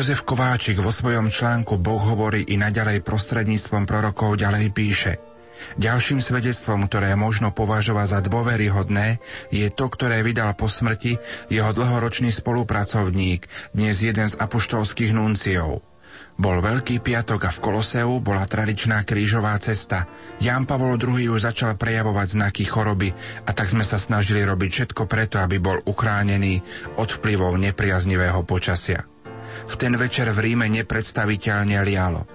Jozef Kováčik vo svojom článku Boh hovorí i naďalej prostredníctvom prorokov ďalej píše – Ďalším svedectvom, ktoré možno považovať za dôveryhodné, je to, ktoré vydal po smrti jeho dlhoročný spolupracovník, dnes jeden z apoštolských nunciov. Bol Veľký piatok a v Koloseu bola tradičná krížová cesta. Ján Pavol II už začal prejavovať znaky choroby a tak sme sa snažili robiť všetko preto, aby bol uchránený od vplyvov nepriaznivého počasia. V ten večer v Ríme nepredstaviteľne lialo.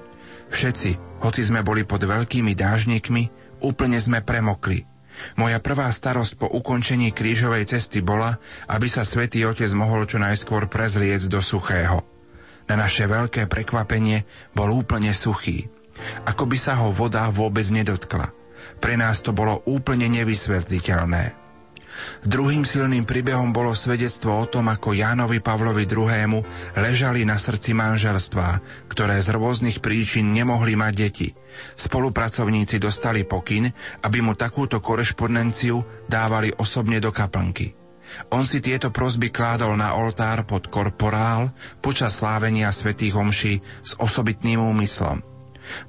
Všetci, hoci sme boli pod veľkými dážnikmi, úplne sme premokli. Moja prvá starosť po ukončení krížovej cesty bola, aby sa svätý Otec mohol čo najskôr prezliec do suchého. Na naše veľké prekvapenie bol úplne suchý. Ako by sa ho voda vôbec nedotkla. Pre nás to bolo úplne nevysvetliteľné. Druhým silným príbehom bolo svedectvo o tom, ako Jánovi Pavlovi II. ležali na srdci manželstvá, ktoré z rôznych príčin nemohli mať deti. Spolupracovníci dostali pokyn, aby mu takúto korešpondenciu dávali osobne do kaplnky. On si tieto prosby kládol na oltár pod korporál počas slávenia svätých omší s osobitným úmyslom.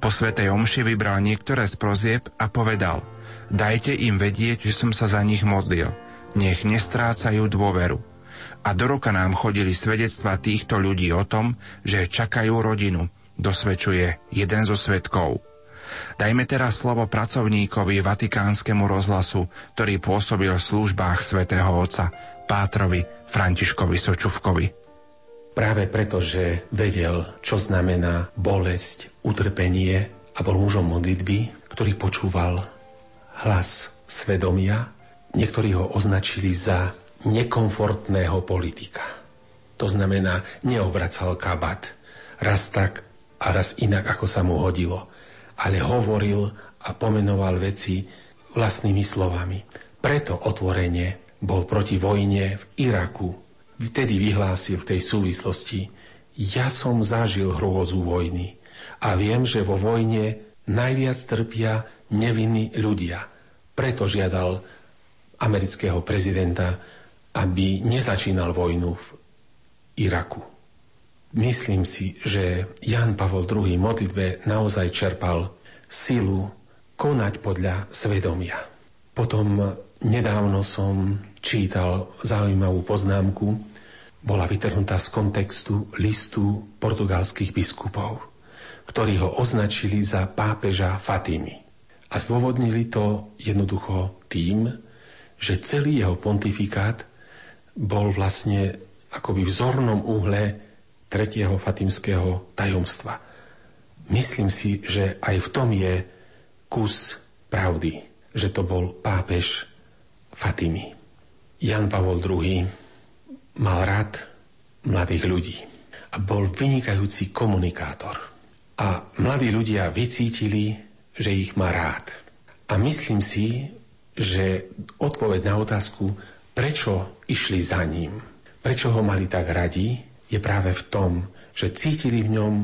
Po svätej omši vybral niektoré z prozieb a povedal Dajte im vedieť, že som sa za nich modlil. Nech nestrácajú dôveru. A do roka nám chodili svedectva týchto ľudí o tom, že čakajú rodinu, dosvedčuje jeden zo svetkov. Dajme teraz slovo pracovníkovi Vatikánskemu rozhlasu, ktorý pôsobil v službách svätého Otca, Pátrovi Františkovi Sočuvkovi. Práve preto, že vedel, čo znamená bolesť, utrpenie a bol mužom modlitby, ktorý počúval hlas svedomia, niektorí ho označili za nekomfortného politika. To znamená, neobracal kabat, raz tak a raz inak, ako sa mu hodilo ale hovoril a pomenoval veci vlastnými slovami. Preto otvorenie bol proti vojne v Iraku. Vtedy vyhlásil v tej súvislosti ja som zažil hrôzu vojny a viem, že vo vojne najviac trpia nevinní ľudia. Preto žiadal amerického prezidenta, aby nezačínal vojnu v Iraku. Myslím si, že Jan Pavol II modlitbe naozaj čerpal silu konať podľa svedomia. Potom nedávno som čítal zaujímavú poznámku, bola vytrhnutá z kontextu listu portugalských biskupov, ktorí ho označili za pápeža Fatimy. A zdôvodnili to jednoducho tým, že celý jeho pontifikát bol vlastne akoby v zornom úhle tretieho fatimského tajomstva. Myslím si, že aj v tom je kus pravdy, že to bol pápež Fatimy. Jan Pavol II mal rád mladých ľudí a bol vynikajúci komunikátor. A mladí ľudia vycítili, že ich má rád. A myslím si, že odpoveď na otázku, prečo išli za ním, prečo ho mali tak radi, je práve v tom, že cítili v ňom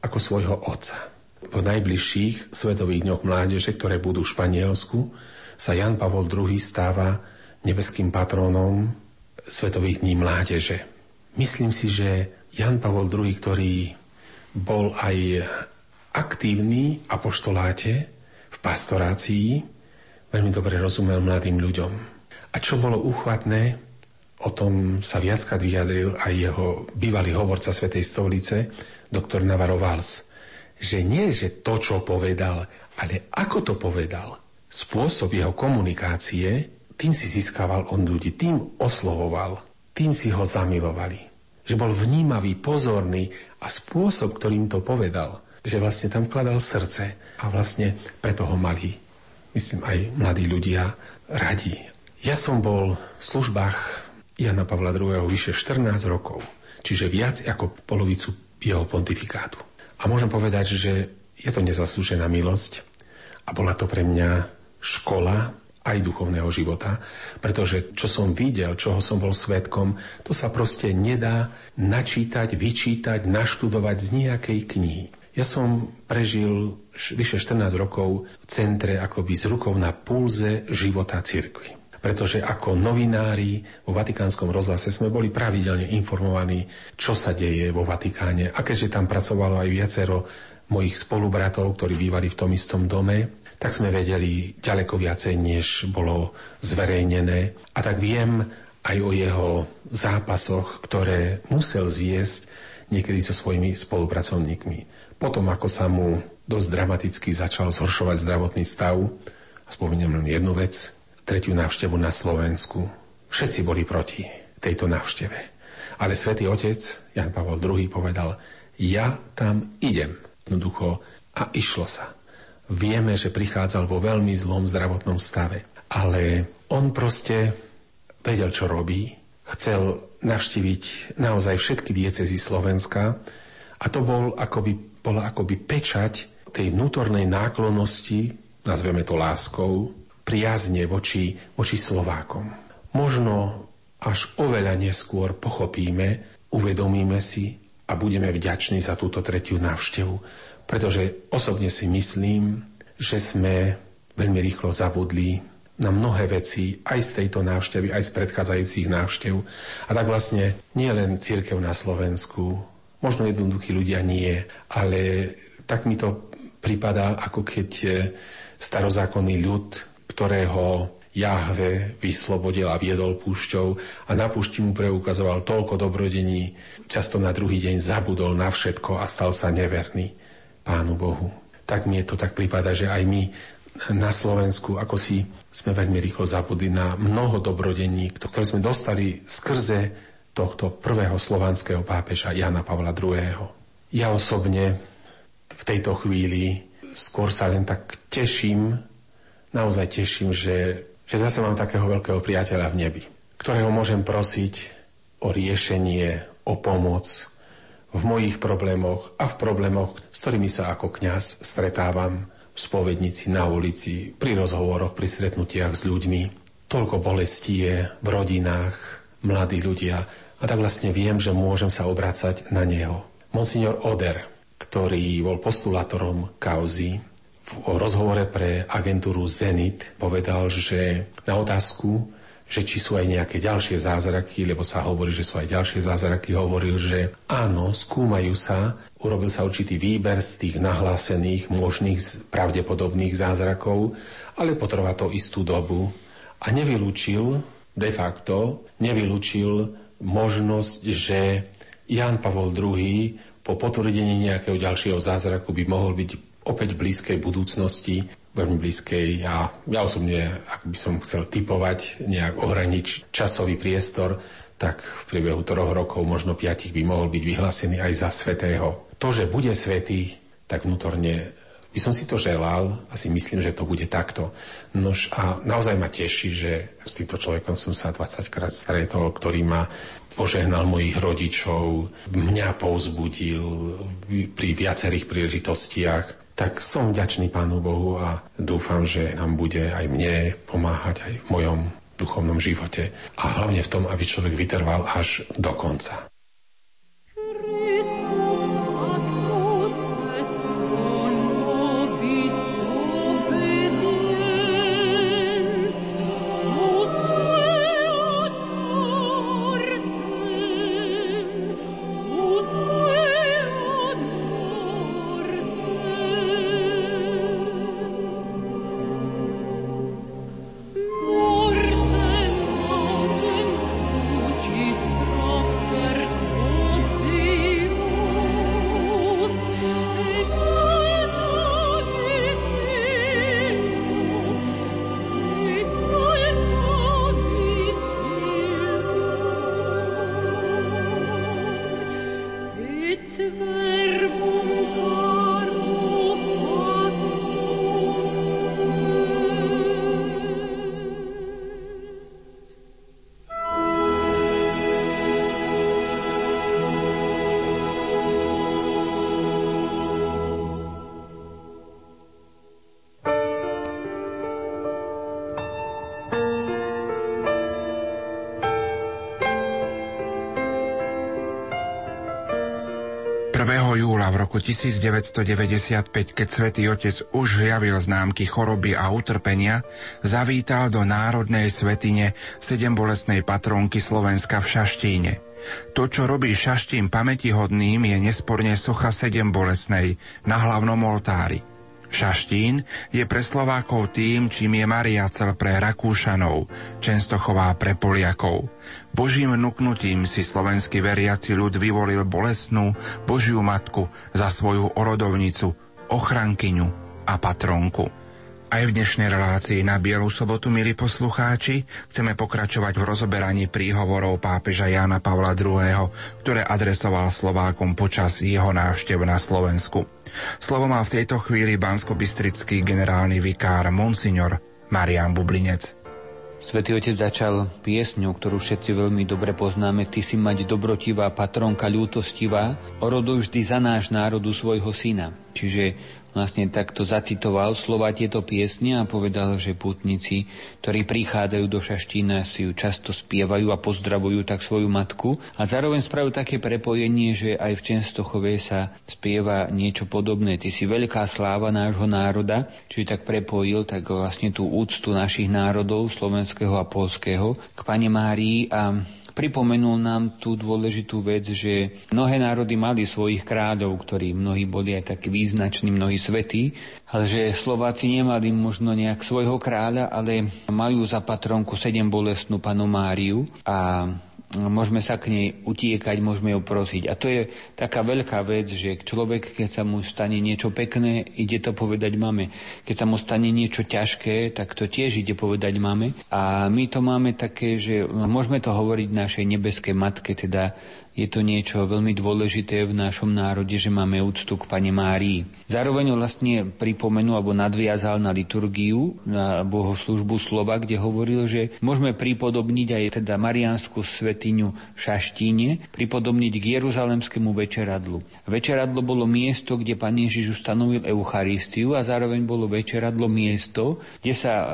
ako svojho otca. Po najbližších Svetových dňoch mládeže, ktoré budú v Španielsku, sa Jan Pavol II stáva nebeským patrónom Svetových dní mládeže. Myslím si, že Jan Pavol II, ktorý bol aj aktívny apoštoláte v pastorácii, veľmi dobre rozumel mladým ľuďom. A čo bolo uchvatné, O tom sa viackrát vyjadril aj jeho bývalý hovorca Svetej stolice, doktor Navarro Valls, že nie, že to, čo povedal, ale ako to povedal, spôsob jeho komunikácie, tým si získaval on ľudí, tým oslovoval, tým si ho zamilovali. Že bol vnímavý, pozorný a spôsob, ktorým to povedal, že vlastne tam vkladal srdce a vlastne preto ho mali, myslím, aj mladí ľudia radi. Ja som bol v službách Jana Pavla II. vyše 14 rokov, čiže viac ako polovicu jeho pontifikátu. A môžem povedať, že je to nezaslúžená milosť a bola to pre mňa škola aj duchovného života, pretože čo som videl, čoho som bol svetkom, to sa proste nedá načítať, vyčítať, naštudovať z nejakej knihy. Ja som prežil vyše 14 rokov v centre akoby s rukou na pulze života cirkvi. pretože ako novinári vo Vatikánskom rozhlase sme boli pravidelne informovaní, čo sa deje vo Vatikáne. A keďže tam pracovalo aj viacero mojich spolubratov, ktorí bývali v tom istom dome, tak sme vedeli ďaleko viacej, než bolo zverejnené. A tak viem aj o jeho zápasoch, ktoré musel zviesť niekedy so svojimi spolupracovníkmi. Potom, ako sa mu dosť dramaticky začal zhoršovať zdravotný stav, a spomeniem len jednu vec, tretiu návštevu na Slovensku. Všetci boli proti tejto návšteve. Ale svätý Otec, Jan Pavel II, povedal, ja tam idem. Jednoducho, a išlo sa. Vieme, že prichádzal vo veľmi zlom zdravotnom stave. Ale on proste vedel, čo robí. Chcel navštíviť naozaj všetky diecezy Slovenska a to bol akoby, bola akoby pečať tej vnútornej náklonnosti, nazveme to láskou, priazne voči, voči Slovákom. Možno až oveľa neskôr pochopíme, uvedomíme si a budeme vďační za túto tretiu návštevu, pretože osobne si myslím, že sme veľmi rýchlo zabudli na mnohé veci aj z tejto návštevy, aj z predchádzajúcich návštev. A tak vlastne nie len církev na Slovensku, možno jednoduchí ľudia nie, ale tak mi to pripadá, ako keď starozákonný ľud ktorého Jahve vyslobodil a viedol púšťou a na púšti mu preukazoval toľko dobrodení, často na druhý deň zabudol na všetko a stal sa neverný Pánu Bohu. Tak mi je to tak prípada, že aj my na Slovensku, ako si sme veľmi rýchlo zabudli na mnoho dobrodení, ktoré sme dostali skrze tohto prvého slovanského pápeža Jana Pavla II. Ja osobne v tejto chvíli skôr sa len tak teším naozaj teším, že, že zase mám takého veľkého priateľa v nebi, ktorého môžem prosiť o riešenie, o pomoc v mojich problémoch a v problémoch, s ktorými sa ako kňaz stretávam v spovednici, na ulici, pri rozhovoroch, pri stretnutiach s ľuďmi. Toľko bolestí je v rodinách, mladí ľudia a tak vlastne viem, že môžem sa obracať na neho. Monsignor Oder, ktorý bol postulátorom kauzy v rozhovore pre agentúru Zenit povedal, že na otázku, že či sú aj nejaké ďalšie zázraky, lebo sa hovorí, že sú aj ďalšie zázraky, hovoril, že áno, skúmajú sa, urobil sa určitý výber z tých nahlásených, možných, pravdepodobných zázrakov, ale potrvá to istú dobu a nevylúčil, de facto, nevylúčil možnosť, že Jan Pavol II po potvrdení nejakého ďalšieho zázraku by mohol byť opäť v blízkej budúcnosti, veľmi blízkej a ja osobne, ak by som chcel typovať, nejak ohranič časový priestor, tak v priebehu troch rokov, možno piatich by mohol byť vyhlásený aj za svetého. To, že bude svetý, tak vnútorne by som si to želal a si myslím, že to bude takto. Nož a naozaj ma teší, že s týmto človekom som sa 20 krát stretol, ktorý ma požehnal mojich rodičov, mňa povzbudil pri viacerých príležitostiach tak som vďačný Pánu Bohu a dúfam, že nám bude aj mne pomáhať aj v mojom duchovnom živote a hlavne v tom, aby človek vytrval až do konca. Roku 1995, keď svätý Otec už javil známky choroby a utrpenia, zavítal do Národnej svetine sedem bolestnej patrónky Slovenska v Šaštíne. To, čo robí Šaštín pamätihodným, je nesporne socha sedem bolesnej na hlavnom oltári. Šaštín je pre Slovákov tým, čím je Mariacel pre Rakúšanov, Čenstochová pre Poliakov. Božím nuknutím si slovenský veriaci ľud vyvolil bolesnú Božiu Matku za svoju orodovnicu, ochrankyňu a patronku. Aj v dnešnej relácii na Bielu sobotu, milí poslucháči, chceme pokračovať v rozoberaní príhovorov pápeža Jána Pavla II., ktoré adresoval Slovákom počas jeho návštev na Slovensku. Slovo má v tejto chvíli banskobistrický generálny vikár Monsignor Marian Bublinec. Svetý Otec začal piesňou, ktorú všetci veľmi dobre poznáme. Ty si mať dobrotivá, patronka ľútostivá, oroduj vždy za náš národu svojho syna. Čiže vlastne takto zacitoval slova tieto piesne a povedal, že putníci, ktorí prichádzajú do Šaštína, si ju často spievajú a pozdravujú tak svoju matku a zároveň spravujú také prepojenie, že aj v Čenstochove sa spieva niečo podobné. Ty si veľká sláva nášho národa, čiže tak prepojil tak vlastne tú úctu našich národov, slovenského a polského, k Pane Márii a pripomenul nám tú dôležitú vec, že mnohé národy mali svojich kráľov, ktorí mnohí boli aj takí význační, mnohí svetí, ale že Slováci nemali možno nejak svojho kráľa, ale majú za patronku sedem bolestnú panu Máriu a môžeme sa k nej utiekať, môžeme ju prosiť. A to je taká veľká vec, že človek, keď sa mu stane niečo pekné, ide to povedať mame. Keď sa mu stane niečo ťažké, tak to tiež ide povedať mame. A my to máme také, že môžeme to hovoriť našej nebeskej matke, teda je to niečo veľmi dôležité v našom národe, že máme úctu k Pane Márii. Zároveň vlastne pripomenul alebo nadviazal na liturgiu, na bohoslužbu slova, kde hovoril, že môžeme pripodobniť aj teda Mariánsku svetiňu Šaštíne, pripodobniť k Jeruzalemskému večeradlu. Večeradlo bolo miesto, kde Pán Ježiš ustanovil Eucharistiu a zároveň bolo večeradlo miesto, kde sa e,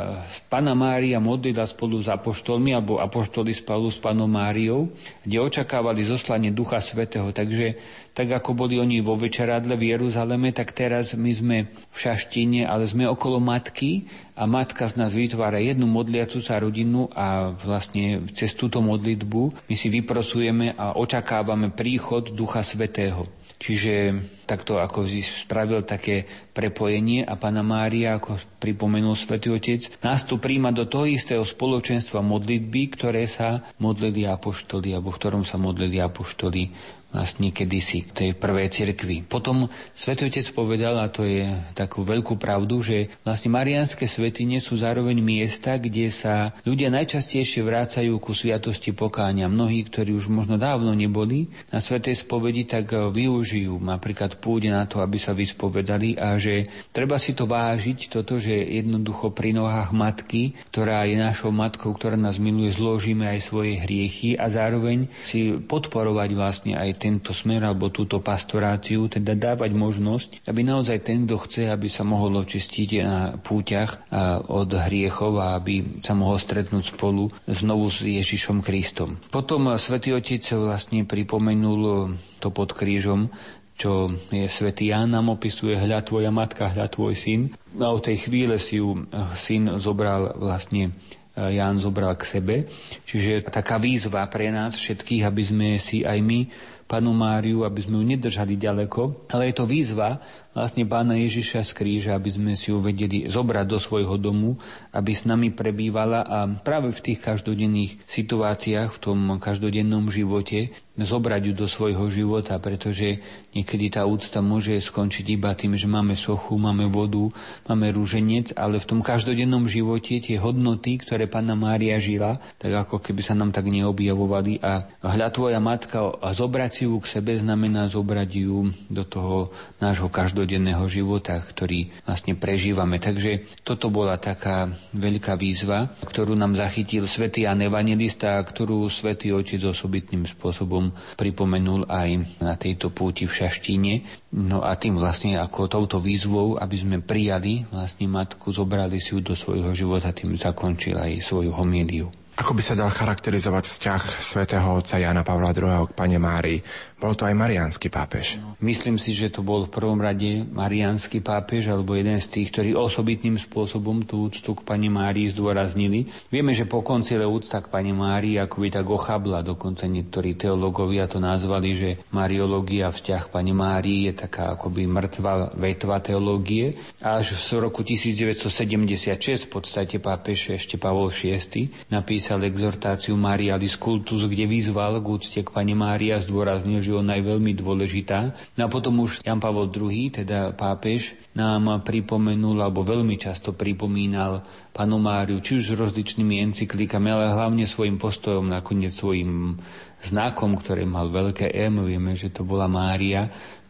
Pana Mária modlila spolu s apoštolmi alebo apoštoli spolu s Panom Máriou, kde očakávali zo zoslanie Ducha Svetého. Takže tak ako boli oni vo večeradle v Jeruzaleme, tak teraz my sme v Šaštíne, ale sme okolo Matky a Matka z nás vytvára jednu modliacu sa rodinu a vlastne cez túto modlitbu my si vyprosujeme a očakávame príchod Ducha Svetého. Čiže takto ako spravil také prepojenie a Pana Mária, ako pripomenul Svetý Otec, nás tu príjma do toho istého spoločenstva modlitby, ktoré sa modlili apoštoli, alebo v ktorom sa modlili apoštoli vlastne kedysi, v tej prvej cirkvi. Potom Svetotec povedal, a to je takú veľkú pravdu, že vlastne marianské svetine sú zároveň miesta, kde sa ľudia najčastejšie vrácajú ku sviatosti pokáňa. Mnohí, ktorí už možno dávno neboli na Svetej spovedi, tak využijú napríklad púde na to, aby sa vyspovedali a že treba si to vážiť, toto, že jednoducho pri nohách matky, ktorá je našou matkou, ktorá nás miluje, zložíme aj svoje hriechy a zároveň si podporovať vlastne aj tento smer alebo túto pastoráciu, teda dávať možnosť, aby naozaj ten, kto chce, aby sa mohol očistiť na púťach od hriechov a aby sa mohol stretnúť spolu znovu s Ježišom Kristom. Potom svätý Otec vlastne pripomenul to pod krížom, čo je svätý Ján nám opisuje, hľa tvoja matka, hľa tvoj syn. A od tej chvíle si ju syn zobral vlastne Ján zobral k sebe. Čiže taká výzva pre nás všetkých, aby sme si aj my panu Máriu, aby sme ju nedržali ďaleko, ale je to výzva vlastne pána Ježiša z kríža, aby sme si ju vedeli zobrať do svojho domu, aby s nami prebývala a práve v tých každodenných situáciách, v tom každodennom živote zobrať ju do svojho života, pretože niekedy tá úcta môže skončiť iba tým, že máme sochu, máme vodu, máme rúženec, ale v tom každodennom živote tie hodnoty, ktoré Panna Mária žila, tak ako keby sa nám tak neobjavovali. A hľa tvoja matka a zobrať si ju k sebe znamená zobrať ju do toho nášho každodenného života, ktorý vlastne prežívame. Takže toto bola taká veľká výzva, ktorú nám zachytil svätý Jan Evangelista, ktorú svätý Otec osobitným spôsobom pripomenul aj na tejto púti v Šaštíne. No a tým vlastne ako touto výzvou, aby sme prijali vlastne matku, zobrali si ju do svojho života, tým zakončil aj svoju homíliu. Ako by sa dal charakterizovať vzťah svätého otca Jana Pavla II. k Pane Márii? Bol to aj mariánsky pápež. Myslím si, že to bol v prvom rade mariánsky pápež, alebo jeden z tých, ktorí osobitným spôsobom tú úctu k pani Márii zdôraznili. Vieme, že po koncile úcta k pani Márii akoby tak ochabla, dokonca niektorí teológovia to nazvali, že mariológia, vzťah pani Márii je taká akoby mŕtva vetva teológie. Až v roku 1976 v podstate pápež ešte Pavol VI napísal exhortáciu Marialis Cultus, kde vyzval k úcte k pani Márii a zdôraznil, že ona je veľmi dôležitá. No a potom už Jan Pavel II, teda pápež, nám pripomenul, alebo veľmi často pripomínal panu Máriu, či už s rozličnými encyklikami, ale hlavne svojim postojom, nakoniec svojim znakom, ktorý mal veľké M, vieme, že to bola Mária,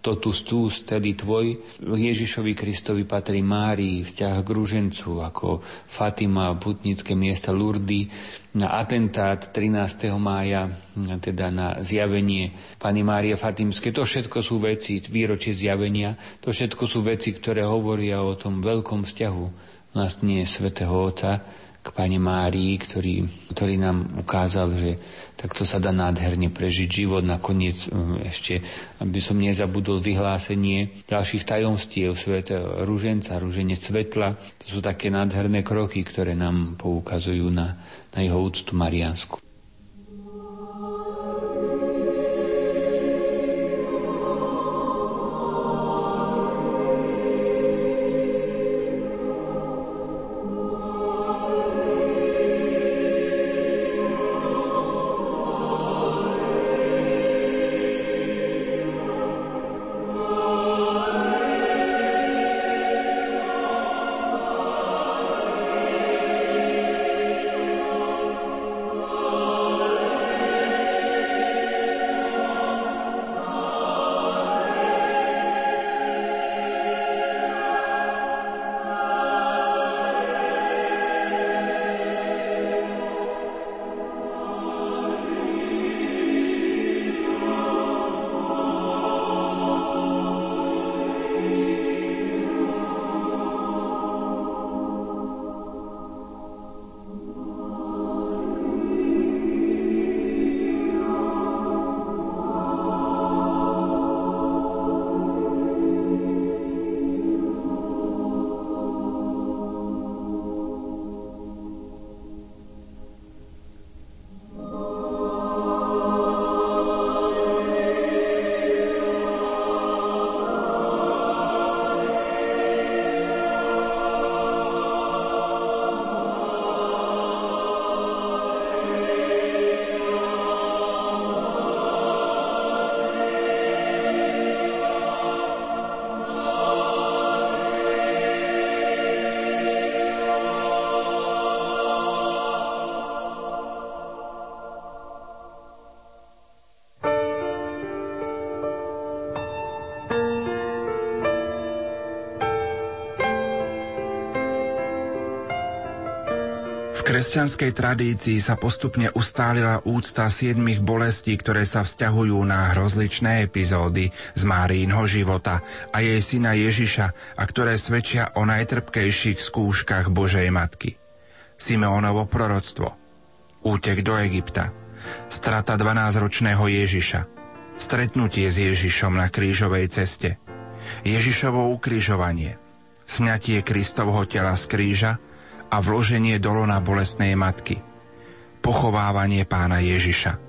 totus tus, tedy tvoj. Ježišovi Kristovi patrí Márii, vzťah k rúžencu, ako Fatima, putnické miesta Lurdy, na atentát 13. mája, teda na zjavenie Pani Márie Fatimské. To všetko sú veci, výročie zjavenia, to všetko sú veci, ktoré hovoria o tom veľkom vzťahu vlastne svätého Otca k Pane Márii, ktorý, ktorý nám ukázal, že takto sa dá nádherne prežiť život. Nakoniec um, ešte, aby som nezabudol vyhlásenie ďalších tajomstiev svätého rúženca, rúženie svetla. To sú také nádherné kroky, ktoré nám poukazujú na, na jeho úctu mariansku. Kresťanskej tradícii sa postupne ustálila úcta siedmých bolestí, ktoré sa vzťahujú na rozličné epizódy z Márínho života a jej syna Ježiša a ktoré svedčia o najtrpkejších skúškach Božej Matky. Simeonovo proroctvo, útek do Egypta, strata 12-ročného Ježiša, stretnutie s Ježišom na krížovej ceste, Ježišovo ukrižovanie, sňatie Kristovho tela z kríža a vloženie do lona bolestnej matky. Pochovávanie pána Ježiša.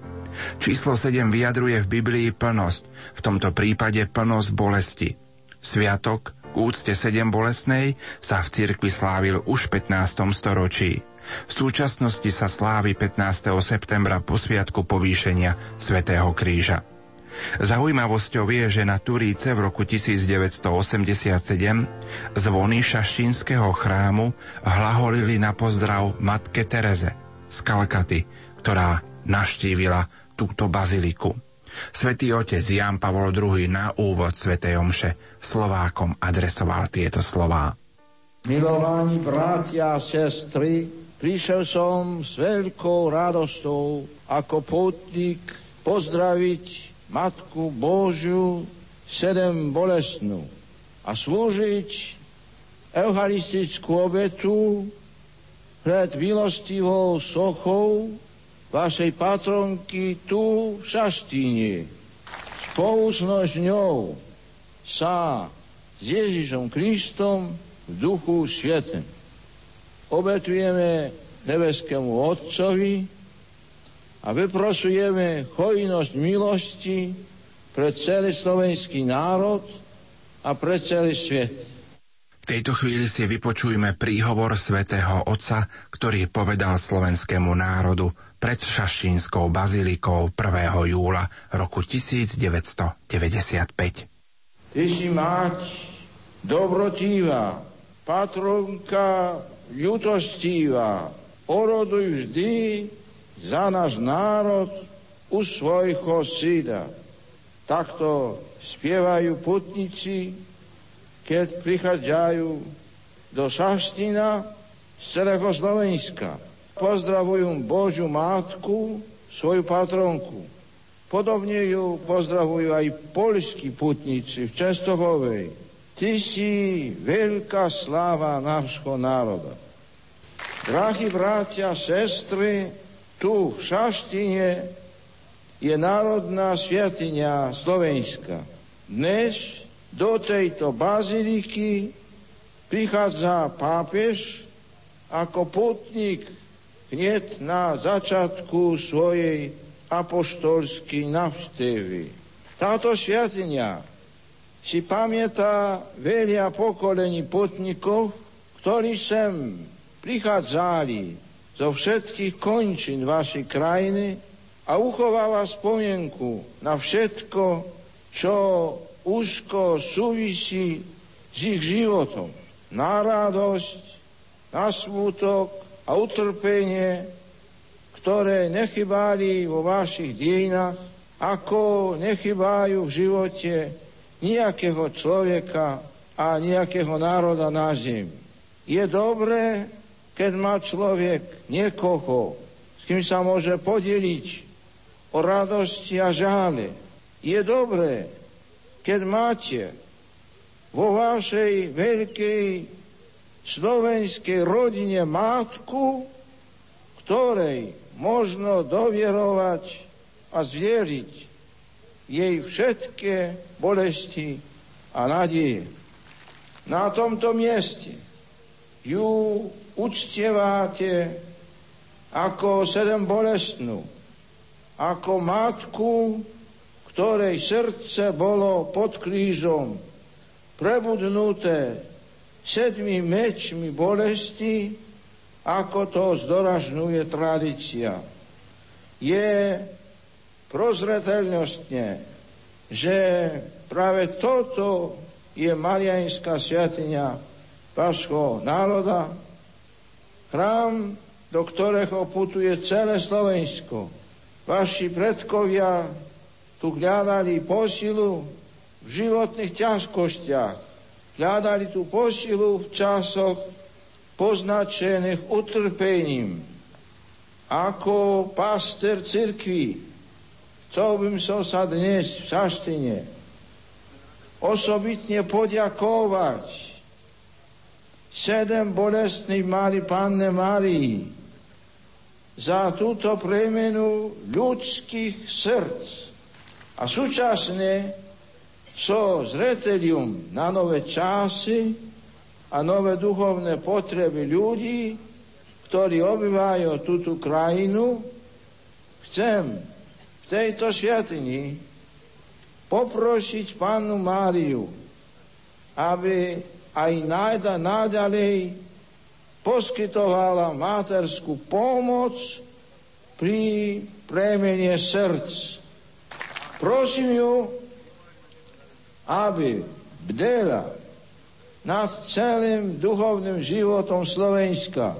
Číslo 7 vyjadruje v Biblii plnosť, v tomto prípade plnosť bolesti. Sviatok k úcte 7 bolestnej sa v cirkvi slávil už v 15. storočí. V súčasnosti sa slávi 15. septembra po sviatku povýšenia Svetého kríža. Zaujímavosťou je, že na Turíce v roku 1987 zvony šaštínskeho chrámu hlaholili na pozdrav matke Tereze z Kalkaty, ktorá naštívila túto baziliku. Svetý otec Jan Pavol II na úvod Svetej Omše Slovákom adresoval tieto slová. Milovaní bratia a sestry, prišiel som s veľkou radostou ako putník pozdraviť Matku Božiu sedem bolestnú a slúžiť eucharistickú obetu pred milostivou sochou vašej patronky tu v Šastíne. spolu s ňou sa s Ježišom Kristom v duchu svetem. Obetujeme nebeskému Otcovi a vyprosujeme hojnosť milosti pre celý slovenský národ a pre celý svet. V tejto chvíli si vypočujme príhovor svätého Otca, ktorý povedal slovenskému národu pred Šaštínskou bazilikou 1. júla roku 1995. Ty si mať dobrotíva, patronka ľutostíva, oroduj vždy za náš národ u svojho syna. Takto spievajú putníci keď prichádzajú do Šaština z celého Slovenska. Pozdravujú Božiu Matku, svoju patronku. Podobne ju pozdravujú aj polskí putníci v Čestohovej. Ty si veľká sláva nášho národa. Drahí bratia, sestry, tu v Šaštine je národná sviatiňa Slovenska. Dnes do tejto baziliky prichádza pápež ako putník hneď na začiatku svojej apoštolskej navštevy. Táto sviatenia si pamätá veľa pokolení putníkov, ktorí sem prichádzali zo všetkých končín vašej krajiny a uchováva spomienku na všetko, čo úzko súvisí s ich životom. Na radosť, na smutok a utrpenie, ktoré nechybali vo vašich dejinách, ako nechybajú v živote nejakého človeka a nejakého národa na zemi. Je dobré, keď má človek niekoho, s kým sa môže podeliť o radosti a žále. Je dobré, keď máte vo vašej veľkej slovenskej rodine matku, ktorej možno dovierovať a zvieriť jej všetké bolesti a nadie. Na tomto mieste ju uctievate ako sedem bolestnú, ako matku, ktorej srdce bolo pod krížom prebudnuté sedmi mečmi bolesti, ako to zdoražňuje tradícia. Je prozreteľnostne, že práve toto je Marianská sviatiňa vášho národa, chrám, do ktorého putuje celé Slovensko. Vaši predkovia tu hľadali posilu v životných ťažkostiach. Hľadali tú posilu v časoch poznačených utrpením. Ako paster cirkvi chcel by som sa dnes v Saštine osobitne poďakovať sedem bolestných Mári Panne Márii za túto premenu ľudských srdc. A súčasne so zretelium na nové časy a nové duchovné potreby ľudí, ktorí obyvajú túto krajinu, chcem v tejto sviatini poprosiť pánu Máriu, aby aj nájda naďalej poskytovala materskú pomoc pri premene srdc Prosím ju, aby bdela nad celým duchovným životom Slovenska.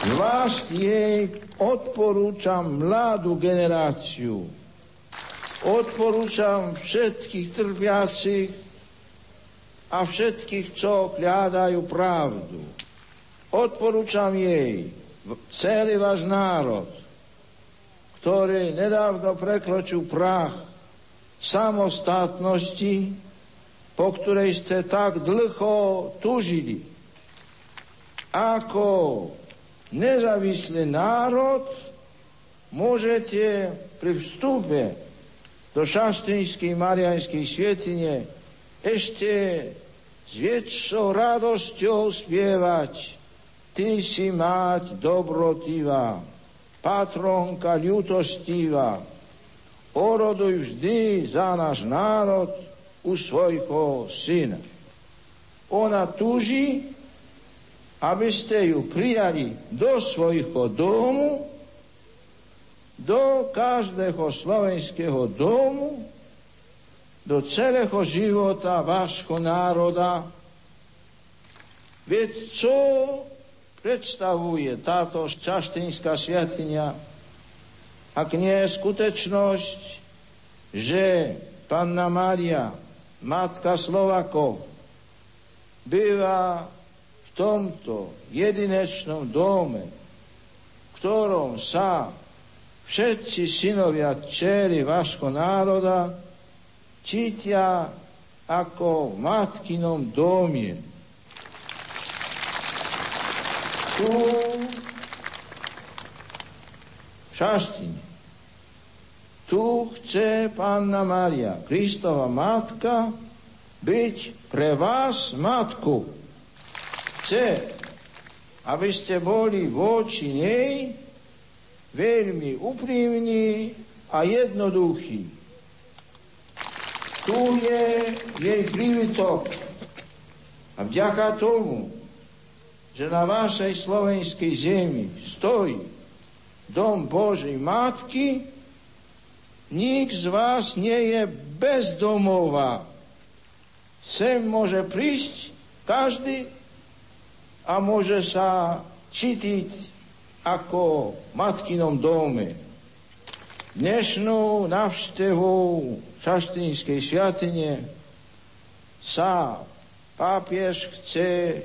Zvlášť jej odporúčam mladú generáciu. Odporúčam všetkých trpiacich a všetkých, čo hľadajú pravdu. Odporúčam jej celý váš národ, ktorý nedávno prekročil prach samostatnosti, po ktorej ste tak dlho tužili. Ako nezávislý národ, môžete pri vstupe do šaštinských marianských svietine ešte s väčšou radosťou spievať Ty si mať dobrotivá, patronka ľutostivá, oroduj vždy za náš národ u svojho syna. Ona túži, aby ste ju prijali do svojho domu do každého slovenského domu, do celého života vášho národa. Veď čo predstavuje táto čaštinská sviatinia, ak nie je skutečnosť, že Panna Mária, Matka Slovakov, býva v tomto jedinečnom dome, v ktorom sa všetci synovia čery vášho národa cítia ako v matkinom domie. Tu v Šaštine. Tu chce Panna Maria, Kristova matka, byť pre vás matku. Chce, aby ste boli voči nej veľmi úprimný a jednoduchý. Tu je jej prívitok. A vďaka tomu, že na vašej slovenskej zemi stojí dom Božej Matky, nik z vás nie je bezdomová. Sem môže prísť každý a môže sa cítiť ako v matkinom dome. Dnešnú navštevu Šaštínskej sviatine sa pápiež chce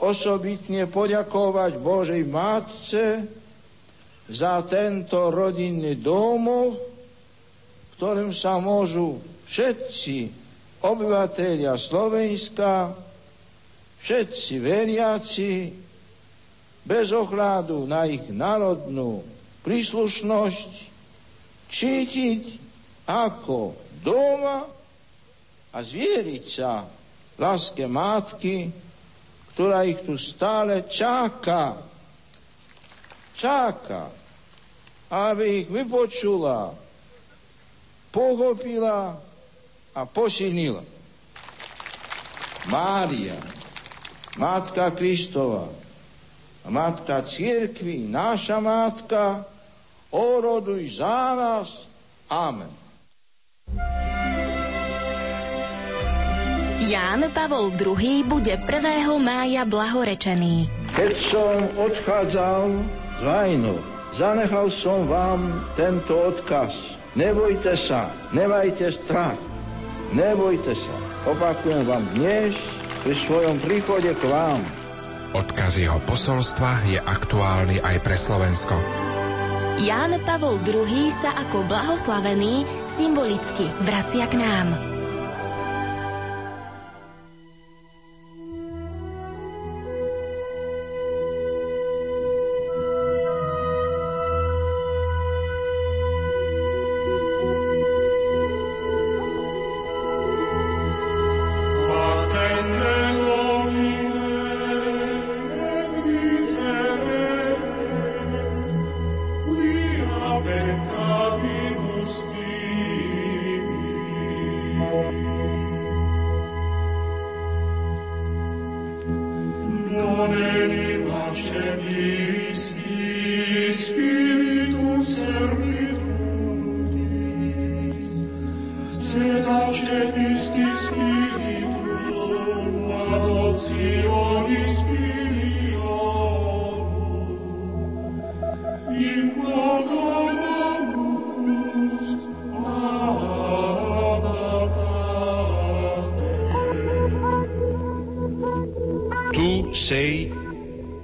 osobitne poďakovať Božej Matce za tento rodinný domov, ktorým sa môžu všetci obyvateľia Slovenska, všetci veriaci bez ohľadu na ich národnú príslušnosť cítiť ako doma a zvieriť sa láske matky, ktorá ich tu stále čaká. Čaká, aby ich vypočula, pochopila a posilnila. Mária, Matka Kristova, Matka církvy, naša Matka, oroduj za nás. Amen. Ján Pavol II bude 1. mája blahorečený. Keď som odchádzal z Vajnu, zanechal som vám tento odkaz. Nebojte sa, nemajte strach, nebojte sa. Opakujem vám dnes pri svojom príchode k vám Odkaz jeho posolstva je aktuálny aj pre Slovensko. Ján Pavol II sa ako blahoslavený symbolicky vracia k nám.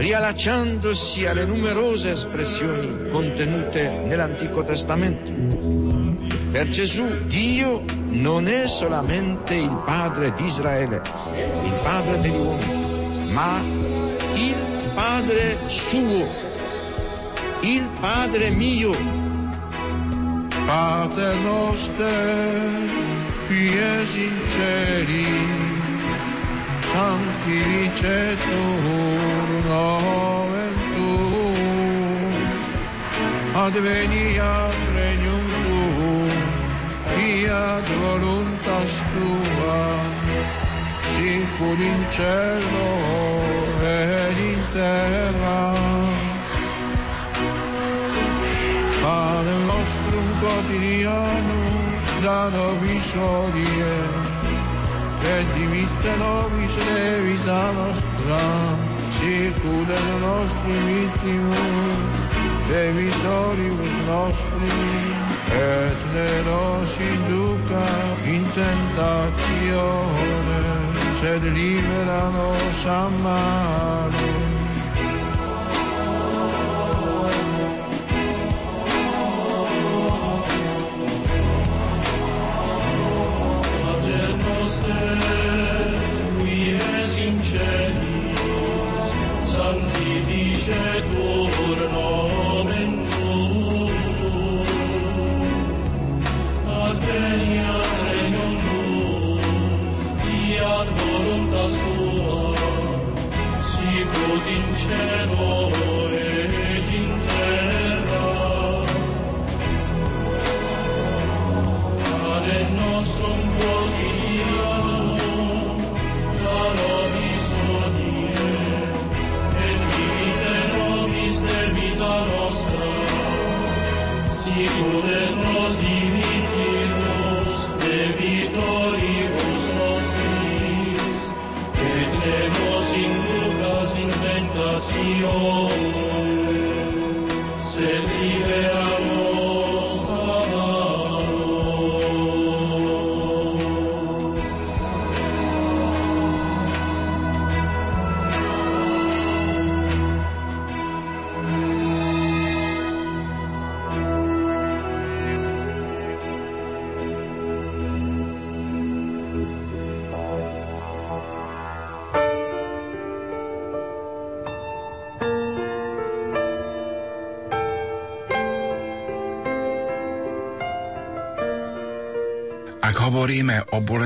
riallacciandosi alle numerose espressioni contenute nell'Antico Testamento. Per Gesù Dio non è solamente il Padre di Israele, il Padre degli uomini, ma il Padre suo, il Padre mio. Pater noster, qui es in celi, sanctificetur nomen tuum, adveniat regnum tuum, fiat voluntas tua, sicur in cielo ed in terra. Pane nostrum quotidianum da nobis hodie, et dimitte nobis levita nostra, sicur et nostri vittimus, debitoribus nostri, et ne nos induca in tentatione, sed libera nos a malo.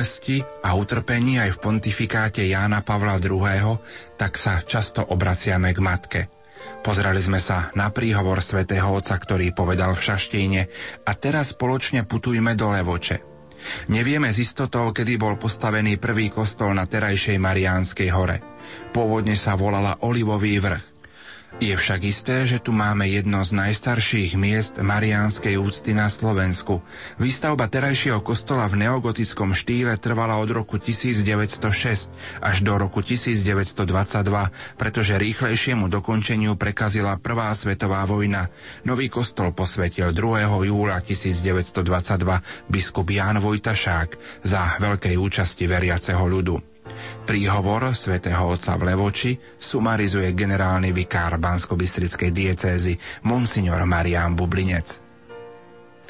Bolesti a utrpení aj v pontifikáte Jána Pavla II., tak sa často obraciame k matke. Pozreli sme sa na príhovor svätého Otca, ktorý povedal v Šaštíne a teraz spoločne putujme do Levoče. Nevieme z istotou, kedy bol postavený prvý kostol na terajšej Mariánskej hore. Pôvodne sa volala Olivový vrch. Je však isté, že tu máme jedno z najstarších miest mariánskej úcty na Slovensku. Výstavba terajšieho kostola v neogotickom štýle trvala od roku 1906 až do roku 1922, pretože rýchlejšiemu dokončeniu prekazila Prvá svetová vojna. Nový kostol posvetil 2. júla 1922 biskup Ján Vojtašák za veľkej účasti veriaceho ľudu. Príhovor svätého otca v Levoči sumarizuje generálny vikár Bansko-Bystrickej diecézy Monsignor Marián Bublinec.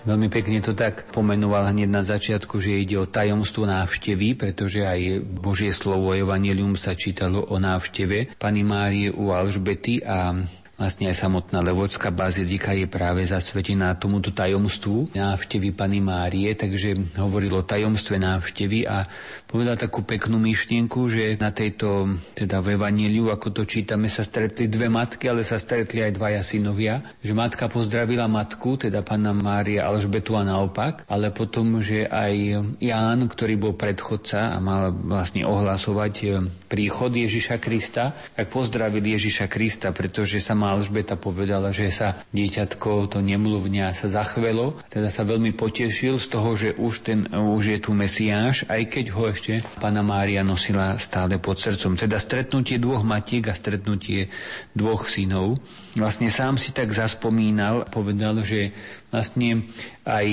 Veľmi pekne to tak pomenoval hneď na začiatku, že ide o tajomstvo návštevy, pretože aj Božie slovo Evangelium sa čítalo o návšteve Pani Márie u Alžbety a Vlastne aj samotná Levodská bazilika je práve zasvetená tomuto tajomstvu návštevy Pany Márie, takže hovoril o tajomstve návštevy a povedal takú peknú myšlienku, že na tejto, teda v Evangeliu, ako to čítame, sa stretli dve matky, ale sa stretli aj dvaja synovia, že matka pozdravila matku, teda Panna Mária Alžbetu a naopak, ale potom, že aj Ján, ktorý bol predchodca a mal vlastne ohlasovať e, príchod Ježiša Krista, tak pozdravil Ježiša Krista, pretože sa má Alžbeta povedala, že sa dieťatko to nemluvňa sa zachvelo, teda sa veľmi potešil z toho, že už, ten, už je tu Mesiáš, aj keď ho ešte pána Mária nosila stále pod srdcom. Teda stretnutie dvoch matiek a stretnutie dvoch synov. Vlastne sám si tak zaspomínal, povedal, že vlastne aj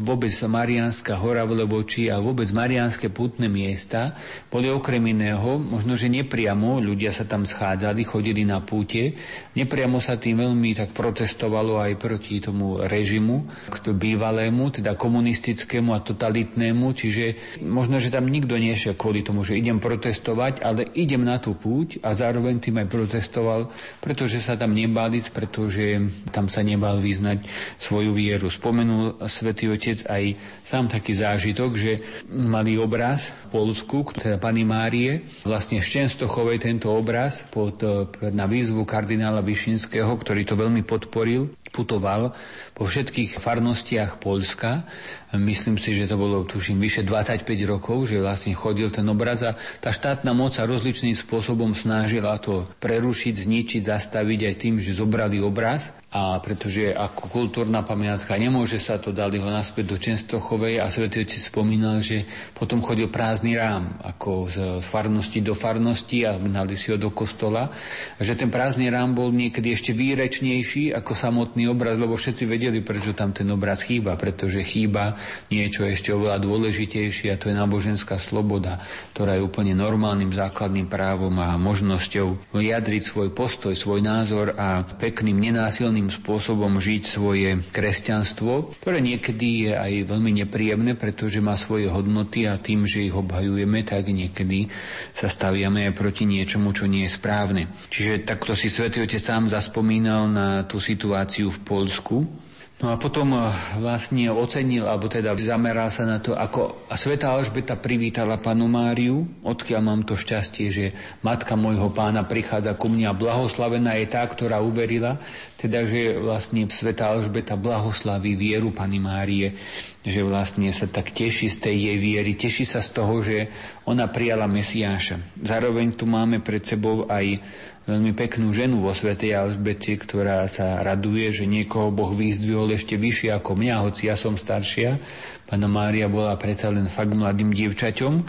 vôbec Mariánska hora v Levoči a vôbec Mariánske putné miesta boli okrem iného, možno, že nepriamo, ľudia sa tam schádzali, chodili na púte, nepriamo sa tým veľmi tak protestovalo aj proti tomu režimu, k bývalému, teda komunistickému a totalitnému, čiže možno, že tam nikto nešiel kvôli tomu, že idem protestovať, ale idem na tú púť a zároveň tým aj protestoval, pretože sa tam nebálic, pretože tam sa nebal vyznať svoju vieru. Spomenul svätý Otec aj sám taký zážitok, že mali obraz v Polsku, teda Pany Márie, vlastne z Čenstochovej tento obraz pod, na výzvu kardinála Višinského, ktorý to veľmi podporil, putoval po všetkých farnostiach Polska. Myslím si, že to bolo, tuším, vyše 25 rokov, že vlastne chodil ten obraz a tá štátna moc sa rozličným spôsobom snažila to prerušiť, zničiť, zastaviť aj tým, že zobrali obraz a pretože ako kultúrna pamiatka nemôže sa to, dali ho naspäť do Čenstochovej a Svetý Otec spomínal, že potom chodil prázdny rám, ako z farnosti do farnosti a gnali si ho do kostola. A že ten prázdny rám bol niekedy ešte výrečnejší ako samotný obraz, lebo všetci vedeli, prečo tam ten obraz chýba, pretože chýba niečo ešte oveľa dôležitejšie a to je náboženská sloboda, ktorá je úplne normálnym základným právom a možnosťou vyjadriť svoj postoj, svoj názor a pekným, nenásilným iným spôsobom žiť svoje kresťanstvo, ktoré niekedy je aj veľmi nepríjemné, pretože má svoje hodnoty a tým, že ich obhajujeme, tak niekedy sa staviame aj proti niečomu, čo nie je správne. Čiže takto si svätý Otec sám zaspomínal na tú situáciu v Polsku, No a potom eh, vlastne ocenil, alebo teda zameral sa na to, ako Sveta Alžbeta privítala panu Máriu, odkiaľ mám to šťastie, že matka môjho pána prichádza ku mne a blahoslavená je tá, ktorá uverila, teda že vlastne Sveta Alžbeta blahoslaví vieru Pany Márie, že vlastne sa tak teší z tej jej viery, teší sa z toho, že ona prijala Mesiáša. Zároveň tu máme pred sebou aj veľmi peknú ženu vo Svetej Alžbete, ktorá sa raduje, že niekoho Boh vyzdvihol ešte vyššie ako mňa, hoci ja som staršia. Pána Mária bola predsa len fakt mladým dievčaťom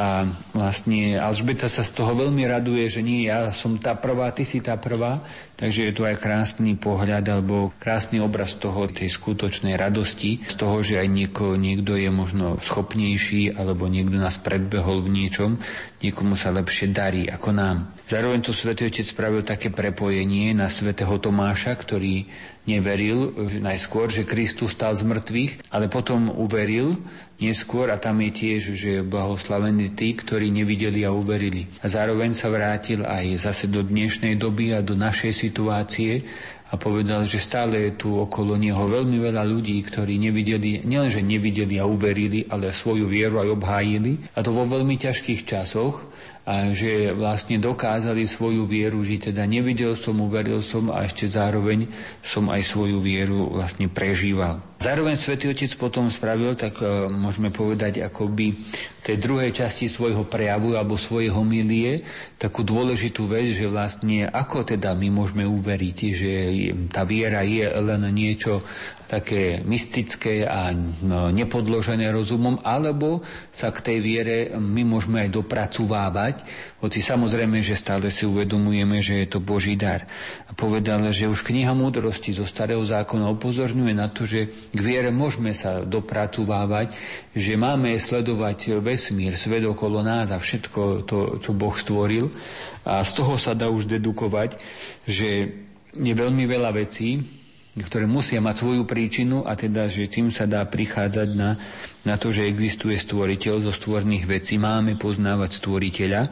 a vlastne Alžbeta sa z toho veľmi raduje, že nie, ja som tá prvá, ty si tá prvá. Takže je tu aj krásny pohľad alebo krásny obraz toho, tej skutočnej radosti, z toho, že aj nieko, niekto je možno schopnejší alebo niekto nás predbehol v niečom, niekomu sa lepšie darí ako nám. Zároveň tu Svetý Otec spravil také prepojenie na svätého Tomáša, ktorý neveril najskôr, že Kristus stal z mŕtvych, ale potom uveril neskôr a tam je tiež, že blahoslavení tí, ktorí nevideli a uverili. A zároveň sa vrátil aj zase do dnešnej doby a do našej situácie a povedal, že stále je tu okolo neho veľmi veľa ľudí, ktorí nevideli, nielenže nevideli a uverili, ale svoju vieru aj obhájili. A to vo veľmi ťažkých časoch a že vlastne dokázali svoju vieru žiť. Teda nevidel som, uveril som a ešte zároveň som aj svoju vieru vlastne prežíval. Zároveň svätý Otec potom spravil tak e, môžeme povedať, akoby v tej druhej časti svojho prejavu alebo svojej homilie takú dôležitú vec, že vlastne ako teda my môžeme uveriť, že tá viera je len niečo také mystické a no, nepodložené rozumom, alebo sa k tej viere my môžeme aj dopracovávať, hoci samozrejme, že stále si uvedomujeme, že je to Boží dar. A povedal, že už kniha múdrosti zo starého zákona upozorňuje na to, že k viere môžeme sa dopracovávať, že máme sledovať vesmír, svet okolo nás a všetko to, čo Boh stvoril. A z toho sa dá už dedukovať, že je veľmi veľa vecí, ktoré musia mať svoju príčinu a teda, že tým sa dá prichádzať na, na to, že existuje stvoriteľ zo stvorných vecí. Máme poznávať stvoriteľa.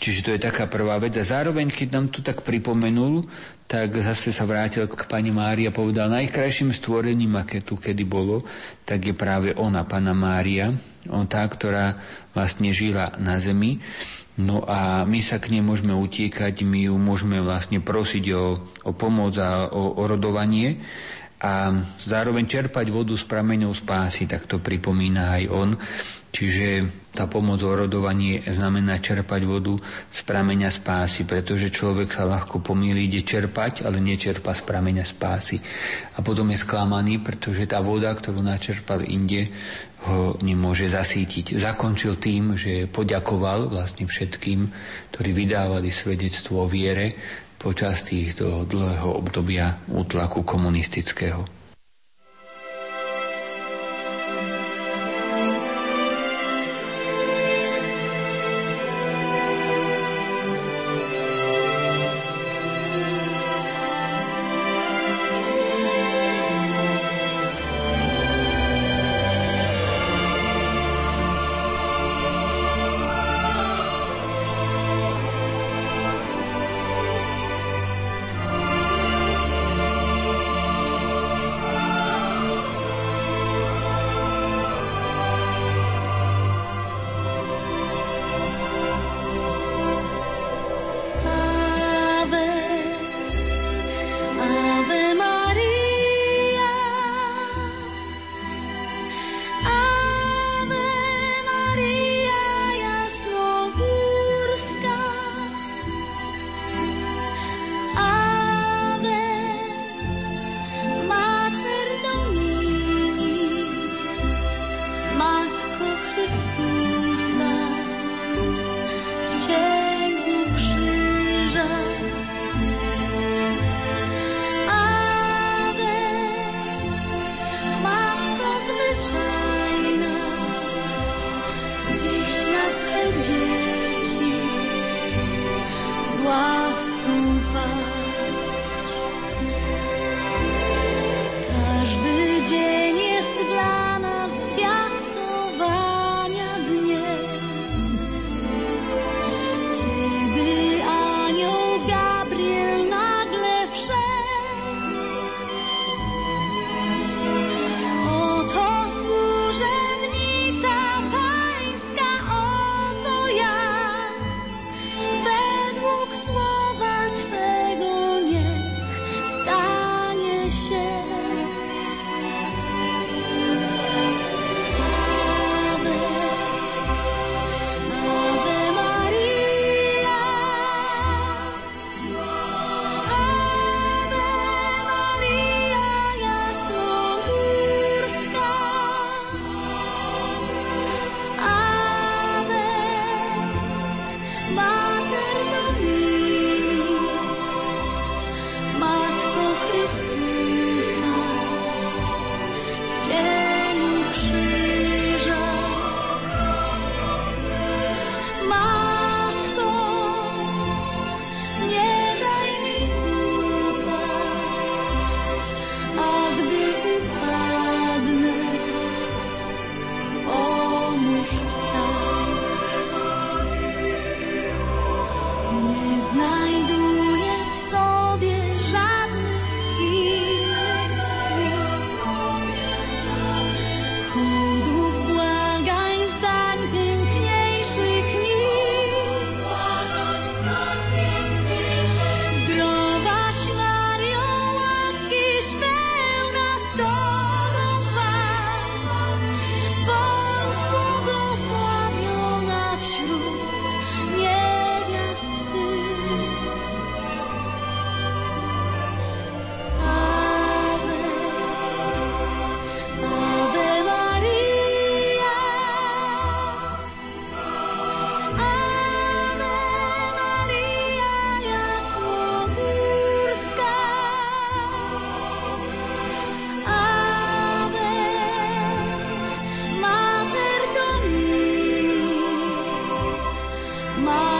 Čiže to je taká prvá vec. A zároveň, keď nám to tak pripomenul, tak zase sa vrátil k pani Mária a povedal, najkrajším stvorením, aké tu kedy bolo, tak je práve ona, pana Mária, on tá, ktorá vlastne žila na zemi No a my sa k nej môžeme utiekať, my ju môžeme vlastne prosiť o, o pomoc a o, o rodovanie a zároveň čerpať vodu s prameňou spásy, tak to pripomína aj on. Čiže tá pomoc o rodovanie znamená čerpať vodu z prameňa spásy, pretože človek sa ľahko pomýli, ide čerpať, ale nečerpa z prameňa spásy. A potom je sklamaný, pretože tá voda, ktorú načerpal inde, ho nemôže zasítiť. Zakončil tým, že poďakoval vlastne všetkým, ktorí vydávali svedectvo o viere počas týchto dlhého obdobia útlaku komunistického. My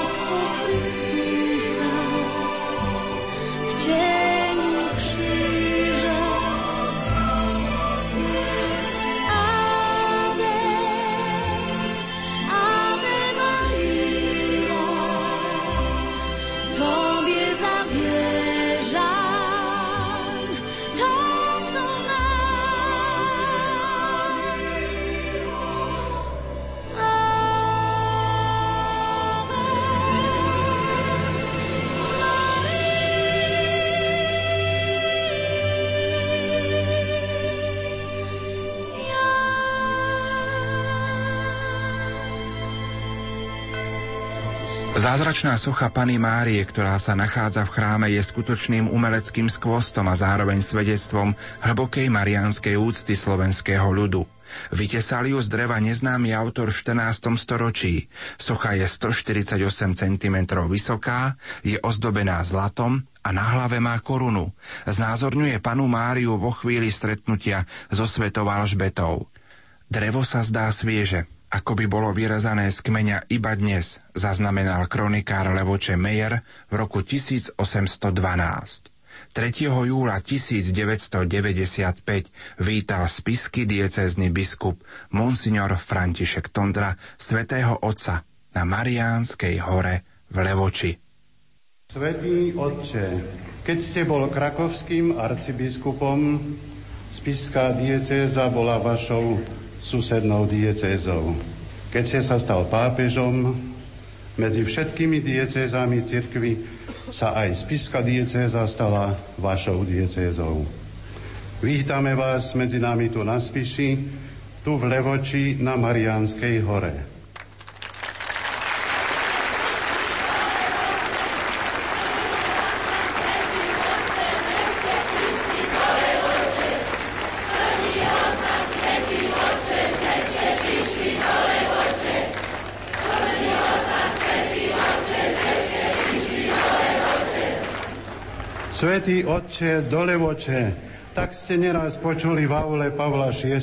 Zázračná socha Pany Márie, ktorá sa nachádza v chráme, je skutočným umeleckým skvostom a zároveň svedectvom hlbokej marianskej úcty slovenského ľudu. Vytesal ju z dreva neznámy autor v 14. storočí. Socha je 148 cm vysoká, je ozdobená zlatom a na hlave má korunu. Znázorňuje panu Máriu vo chvíli stretnutia so svetou Alžbetou. Drevo sa zdá svieže, ako by bolo vyrezané z kmeňa iba dnes, zaznamenal kronikár Levoče Meyer v roku 1812. 3. júla 1995 vítal spisky diecézny biskup Monsignor František Tondra svätého Otca na Mariánskej hore v Levoči. Svetý Otče, keď ste bol krakovským arcibiskupom, spiská diecéza bola vašou susednou diecézou. Keď ste sa stal pápežom, medzi všetkými diecézami cirkvy sa aj spiska diecéza stala vašou diecézou. Vítame vás medzi nami tu na Spiši, tu v Levoči na Mariánskej hore. Svetý Otče, dolevoče, tak ste neraz počuli v aule Pavla VI.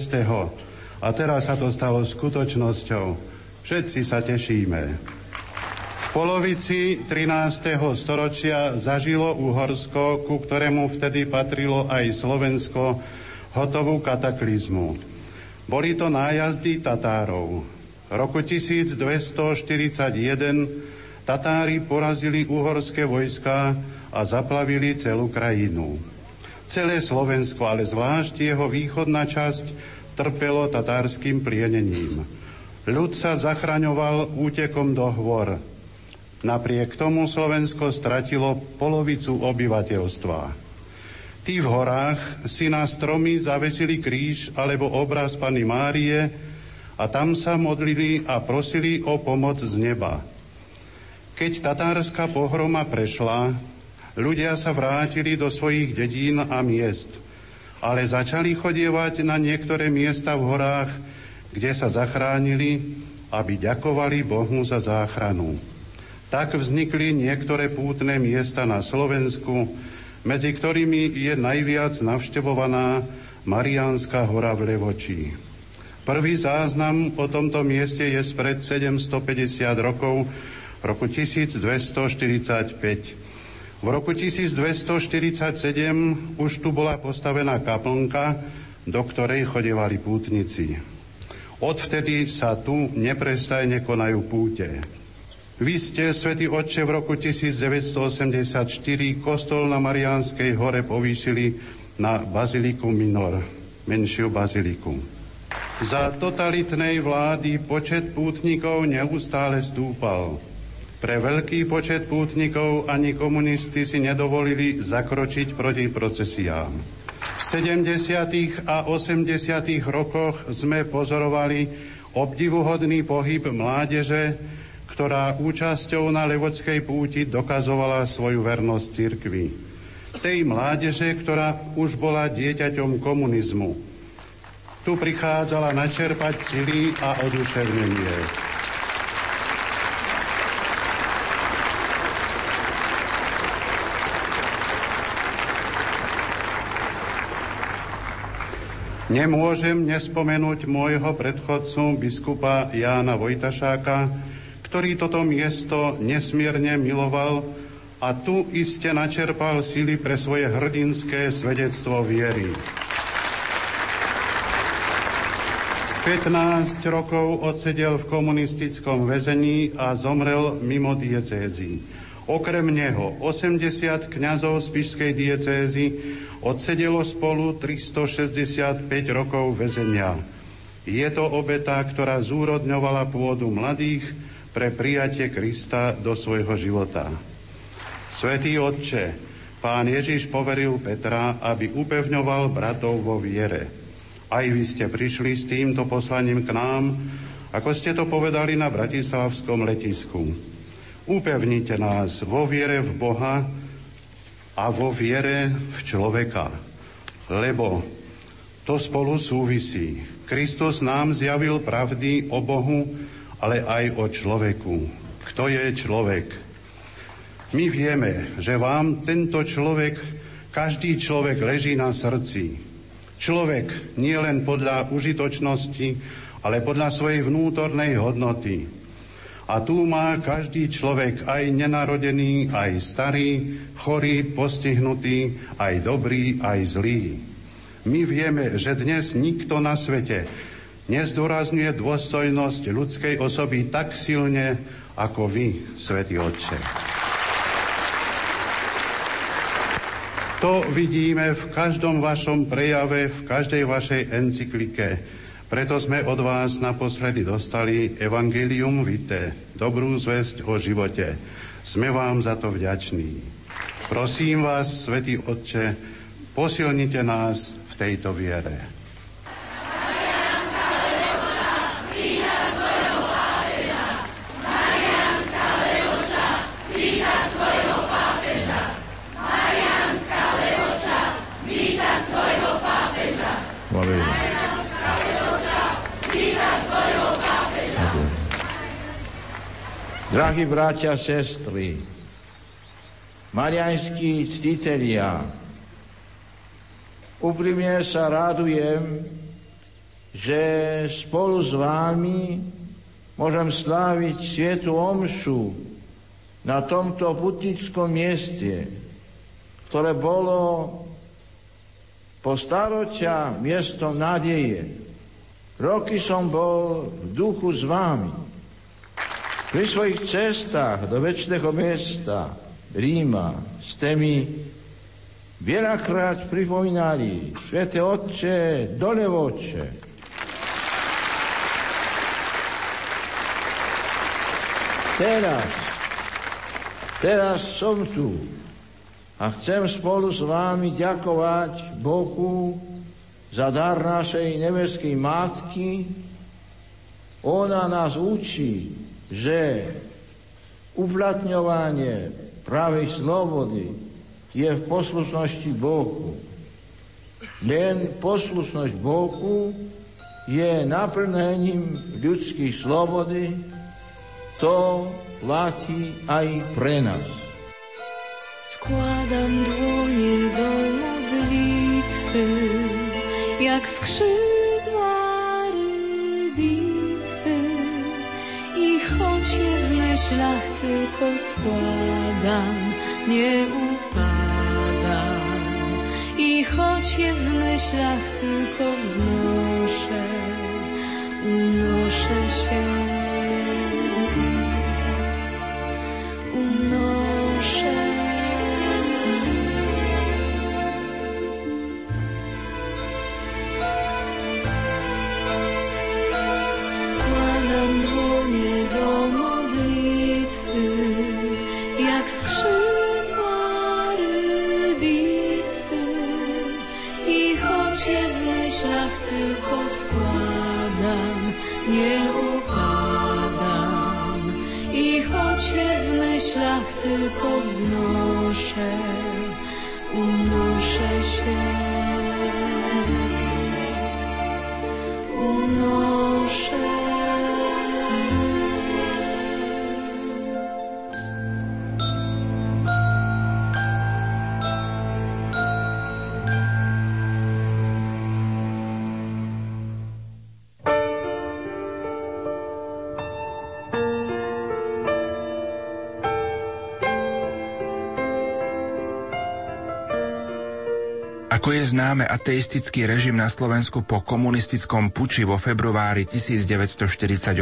A teraz sa to stalo skutočnosťou. Všetci sa tešíme. V polovici 13. storočia zažilo Uhorsko, ku ktorému vtedy patrilo aj Slovensko, hotovú kataklizmu. Boli to nájazdy Tatárov. V roku 1241 Tatári porazili uhorské vojska a zaplavili celú krajinu. Celé Slovensko, ale zvlášť jeho východná časť, trpelo tatárským plienením. Ľud sa zachraňoval útekom do hôr. Napriek tomu Slovensko stratilo polovicu obyvateľstva. Tí v horách si na stromy zavesili kríž alebo obraz Pany Márie a tam sa modlili a prosili o pomoc z neba. Keď tatárska pohroma prešla, Ľudia sa vrátili do svojich dedín a miest, ale začali chodievať na niektoré miesta v horách, kde sa zachránili, aby ďakovali Bohu za záchranu. Tak vznikli niektoré pútne miesta na Slovensku, medzi ktorými je najviac navštevovaná Mariánska hora v Levočí. Prvý záznam o tomto mieste je spred 750 rokov, roku 1245. V roku 1247 už tu bola postavená kaplnka, do ktorej chodevali pútnici. Odvtedy sa tu neprestajne konajú púte. Vy ste, svätý Otče, v roku 1984 kostol na Mariánskej hore povýšili na Baziliku Minor, menšiu baziliku. Za totalitnej vlády počet pútnikov neustále stúpal. Pre veľký počet pútnikov ani komunisti si nedovolili zakročiť proti procesiám. V 70. a 80. rokoch sme pozorovali obdivuhodný pohyb mládeže, ktorá účasťou na Levodskej púti dokazovala svoju vernosť cirkvi. Tej mládeže, ktorá už bola dieťaťom komunizmu. Tu prichádzala načerpať sily a oduševnenie. Nemôžem nespomenúť môjho predchodcu, biskupa Jána Vojtašáka, ktorý toto miesto nesmierne miloval a tu iste načerpal sily pre svoje hrdinské svedectvo viery. 15 rokov odsedel v komunistickom väzení a zomrel mimo diecézy. Okrem neho 80 kňazov z Pišskej diecézy odsedelo spolu 365 rokov väzenia. Je to obeta, ktorá zúrodňovala pôdu mladých pre prijatie Krista do svojho života. Svetý Otče, pán Ježiš poveril Petra, aby upevňoval bratov vo viere. Aj vy ste prišli s týmto poslaním k nám, ako ste to povedali na Bratislavskom letisku. Upevnite nás vo viere v Boha a vo viere v človeka, lebo to spolu súvisí. Kristus nám zjavil pravdy o Bohu, ale aj o človeku. Kto je človek? My vieme, že vám tento človek, každý človek leží na srdci. Človek nie len podľa užitočnosti, ale podľa svojej vnútornej hodnoty. A tu má každý človek, aj nenarodený, aj starý, chorý, postihnutý, aj dobrý, aj zlý. My vieme, že dnes nikto na svete nezdôrazňuje dôstojnosť ľudskej osoby tak silne, ako vy, Svetý Otče. To vidíme v každom vašom prejave, v každej vašej encyklike. Preto sme od vás naposledy dostali Evangelium Vitae, dobrú zväzť o živote. Sme vám za to vďační. Prosím vás, Svetý Otče, posilnite nás v tejto viere. Drahí bratia a sestry, marianskí ctitelia, úprimne sa radujem, že spolu s vámi môžem sláviť svietu omšu na tomto putnickom mieste, ktoré bolo po staročia miestom nádeje. Roky som bol v duchu s vámi. Pri svojich cestách do väčšného mesta Ríma ste mi veľakrát pripomínali, Svete Otče, dole oče. Teraz, teraz som tu a chcem spolu s vámi ďakovať Bohu za dar našej nebeskej Matky. Ona nás učí že uplatňovanie pravej slobody je v poslušnosti Bohu. Len poslušnosť Bohu je naplnením ľudskej slobody, to platí aj pre nás. Składam dłonie do modlitwy, jak skrzydła myślach tylko składam, nie upadam. I choć je w myślach tylko wznoszę, unoszę się. się w myślach tylko składam, nie upadam. I choć się w myślach tylko wznoszę, unoszę się. Známe, ateistický režim na Slovensku po komunistickom puči vo februári 1948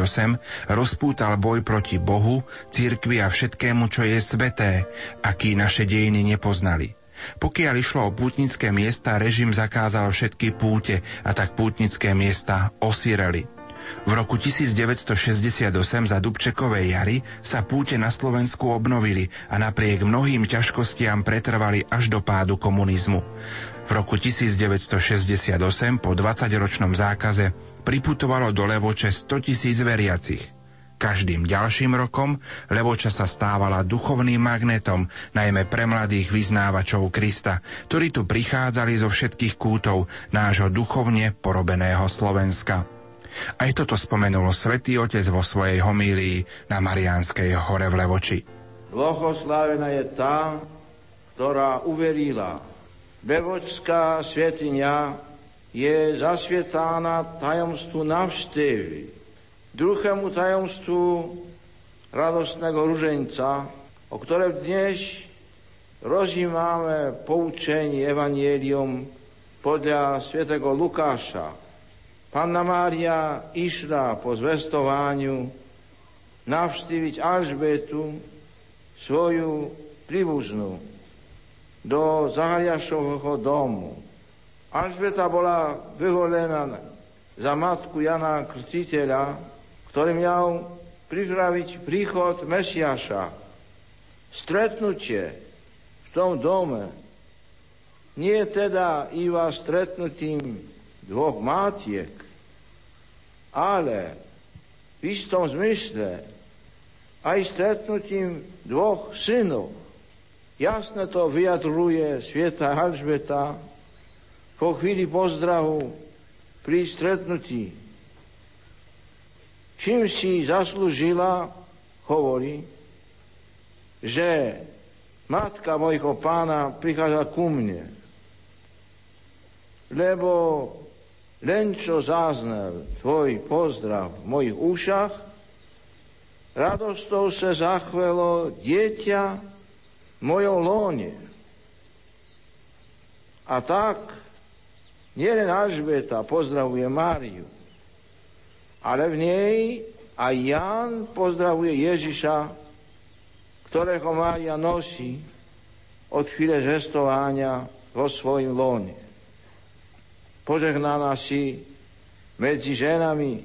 rozpútal boj proti Bohu, církvi a všetkému, čo je sveté, aký naše dejiny nepoznali. Pokiaľ išlo o pútnické miesta, režim zakázal všetky púte a tak pútnické miesta osireli. V roku 1968 za Dubčekovej jary sa púte na Slovensku obnovili a napriek mnohým ťažkostiam pretrvali až do pádu komunizmu. V roku 1968 po 20-ročnom zákaze priputovalo do Levoče 100 tisíc veriacich. Každým ďalším rokom Levoča sa stávala duchovným magnetom, najmä pre mladých vyznávačov Krista, ktorí tu prichádzali zo všetkých kútov nášho duchovne porobeného Slovenska. Aj toto spomenul svätý Otec vo svojej homílii na Mariánskej hore v Levoči. Blahoslavená je tá, ktorá uverila. Levočská svetiňa je zasvietána tajomstvu navštevy, druhému tajomstvu radostného ruženca, o ktoré dnes rozímame poučenie Evangelium podľa svätého Lukáša. Panna Mária išla po zvestovaniu navštíviť Alžbetu, svoju príbuznú, do Zahariašovho domu. Alžbeta bola vyvolená za matku Jana Krstiteľa, ktorý mal pripraviť príchod Mesiaša. Stretnutie v tom dome nie je teda iba stretnutím dvoch mátiek, ale v istom zmysle aj stretnutím dvoch synov. Jasne to vyjadruje Svieta Alžbeta po chvíli pozdravu pri stretnutí. Čím si zaslúžila, hovorí, že matka mojho pána prichádza ku mne, lebo len čo záznel tvoj pozdrav v mojich ušach, radostou sa zachvelo dieťa mojom lóne. A tak nielen Alžbeta pozdravuje Máriu, ale v nej aj Jan pozdravuje Ježiša, ktorého Mária nosí od chvíle žestovania vo svojim lóne požehnaná si medzi ženami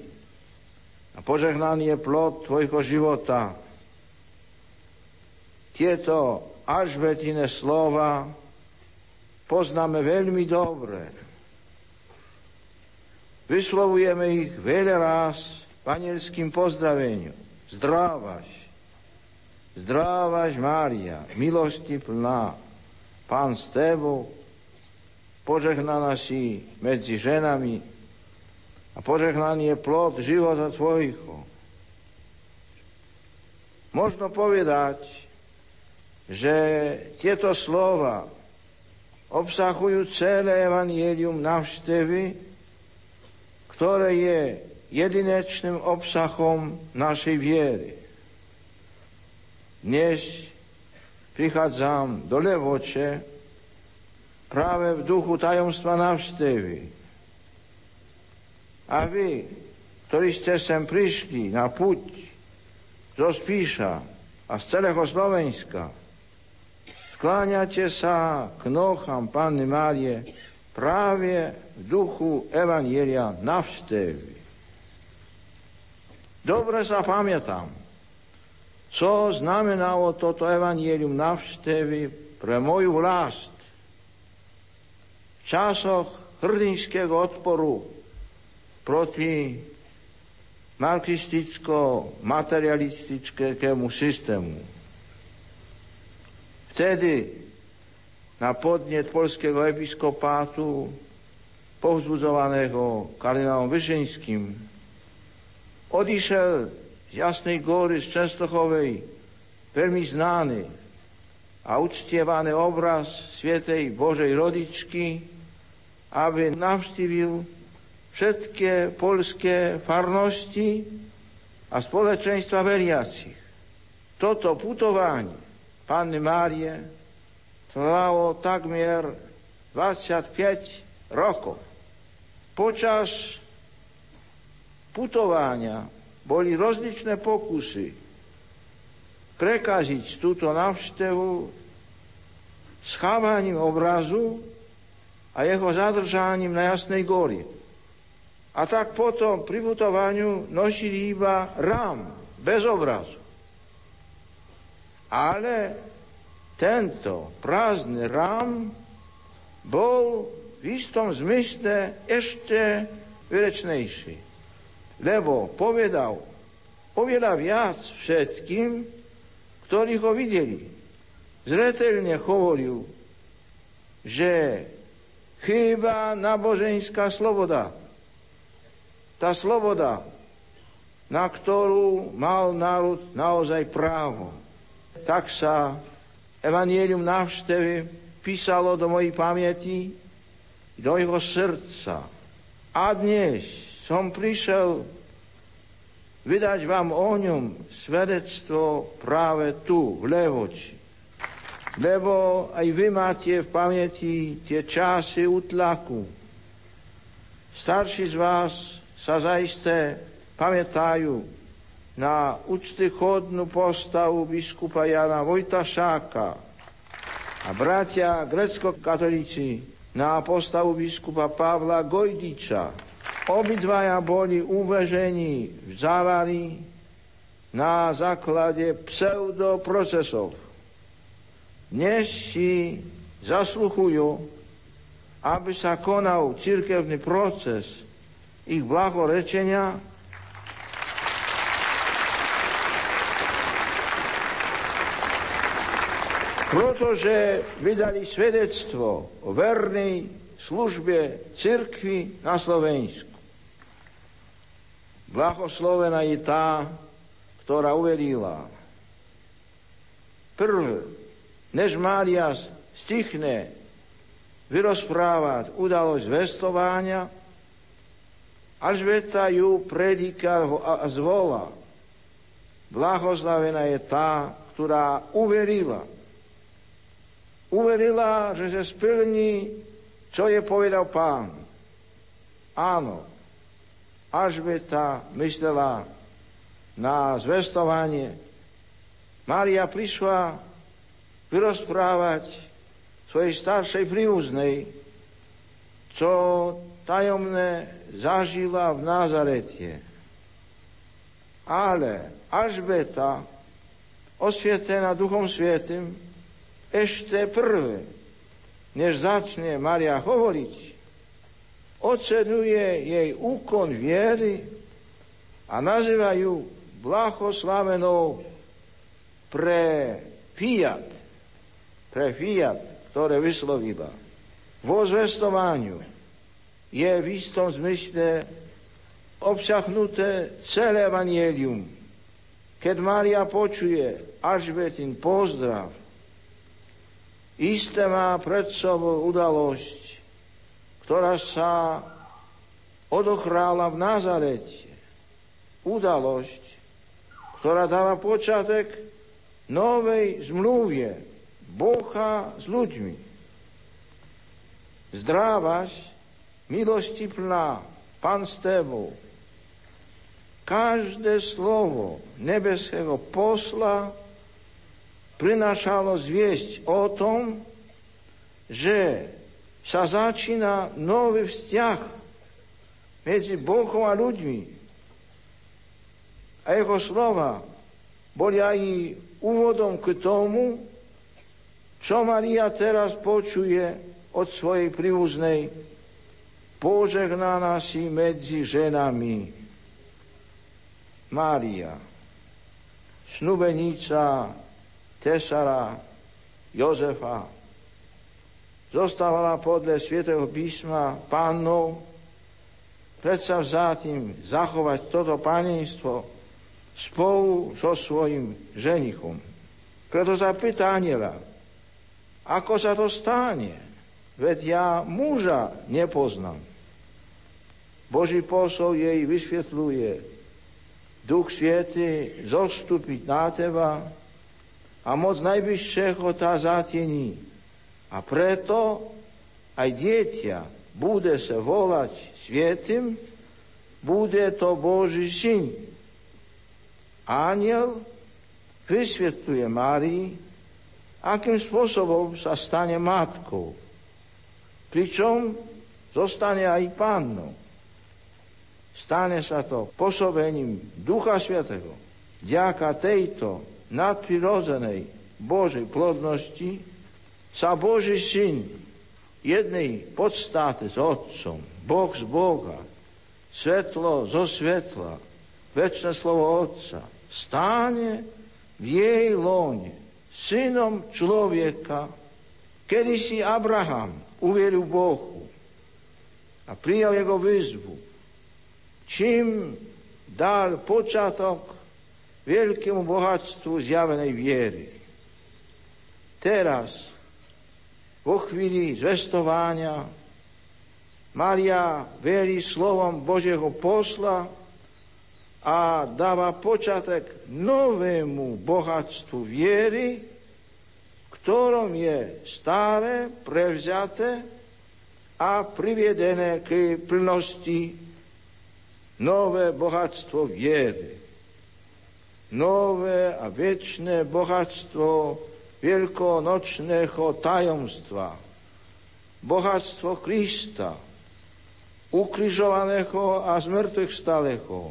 a požehnaný je plod tvojho života. Tieto Alžbetine slova poznáme veľmi dobre. Vyslovujeme ich veľa raz panielským pozdraveniu. Zdrávaš, zdrávaš Mária, milosti plná, Pán s tebou, požehnaná si medzi ženami a požehnaný je plod života tvojho. Možno povedať, že tieto slova obsahujú celé evanielium navštevy, ktoré je jedinečným obsahom našej viery. Dnes prichádzam do Levoče, práve v duchu tajomstva navštevy. A vy, ktorí ste sem prišli na puť zo Spíša a z celého Slovenska, skláňate sa k nochám Panny Márie práve v duchu Evanielia navštevy. Dobre sa pamätám, co znamenalo toto Evangelium navštevy pre moju vlast časoch hrdinského odporu proti marxisticko-materialistickému systému. Vtedy na podnet polského episkopátu povzbudzovaného kardinálom Vyšenským odišiel z Jasnej góry z Čenstochovej veľmi znány a uctievaný obraz Svetej Božej Rodičky, aby navštívil všetky polské farnosti a spoločenstva veriacich. Toto putovanie Panny Márie trvalo takmer 25 rokov. Počas putovania boli rozličné pokusy prekaziť túto návštevu schávaním obrazu a jeho zadržaním na Jasnej góri. A tak potom pri putovaniu nosili iba rám, bez obrazu. Ale tento prázdny rám bol v istom zmysle ešte vyrečnejší. Lebo povedal oveľa viac všetkým, ktorí ho videli. Zretelne hovoril, že chýba náboženská sloboda. Tá sloboda, na ktorú mal národ naozaj právo. Tak sa Evangelium návštevy písalo do mojej pamäti, do jeho srdca. A dnes som prišiel vydať vám o ňom svedectvo práve tu, v Levoči. Lebo aj vy máte v pamäti tie časy utlaku. Starší z vás sa zaiste pamätajú na úctychodnú postavu biskupa Jana Vojtašáka a bratia grecko-katolíci na postavu biskupa Pavla Gojdiča. Obidvaja boli uvežení v Závali na základe pseudoprocesov. Dnes si zasluchujú, aby sa konal cirkevný proces ich blahorečenia pretože vydali svedectvo o vernej službe cirkvi na Slovensku. Blahoslovená je tá, ktorá uverila. Prvé, než Mária stichne vyrozprávať udalosť vestovania, Alžbeta ju predika a zvola. Blahoslavená je tá, ktorá uverila. Uverila, že sa splní, čo je povedal pán. Áno, Alžbeta myslela na zvestovanie. Mária prišla vyrozprávať svojej staršej príuznej, čo tajomné zažila v Nazarete. Ale Alžbeta, osvietená Duchom Svietým, ešte prvé, než začne Maria hovoriť, ocenuje jej úkon viery a nazýva ju blahoslavenou pre fiat, pre fiat, ktoré vyslovila. Vo zvestovaniu je v istom zmysle obsahnuté celé evanielium. Keď Mária počuje Alžbetin pozdrav, isté má pred sobou udalosť, ktorá sa odochrála v Nazarete. Udalosť, ktorá dáva počiatek novej zmluvie Boha s ľuďmi. Zdrávaš milosti plná, Pán s tebou. Každé slovo nebeského posla prinášalo zviesť o tom, že sa začína nový vzťah medzi Bohom a ľuďmi. A jeho slova boli aj úvodom k tomu, čo Maria teraz počuje od svojej príbuznej požehnaná si medzi ženami. Mária, snubenica Tesara Jozefa, zostávala podľa Svetého písma pánov, predsa vzátým zachovať toto panenstvo spolu so svojim ženichom. Preto sa pýta aniela, ako sa to stane, veď ja muža nepoznám. Boží posol jej vysvetľuje. Duch Sviety zostúpiť na teba a moc najvyššieho tá zatiení. A preto aj dieťa bude sa volať svietým, bude to Boží syn. Aniel vysvetľuje Márii, akým spôsobom sa stane matkou. Pričom zostane aj pannou. Stane sa to pôsobením Ducha Svetého. Ďaka tejto nadprirodzenej Božej plodnosti sa Boží syn jednej podstáte s Otcom, Boh z Boha, svetlo zo svetla, väčšie slovo Otca, stáne v jej lóne, synom človeka, kedy si Abraham uveril Bohu a prijal jeho výzvu, čím dal počiatok veľkému bohatstvu zjavenej viery. Teraz, vo chvíli zvestovania, Maria verí slovom Božieho posla a dáva počiatek novému bohatstvu viery, ktorom je staré prevzaté a priviedené k plnosti nové bohatstvo viery. Nové a väčšie bohatstvo veľkonočného tajomstva. Bohatstvo Krista, ukrižovaného a zmrtvých stalého.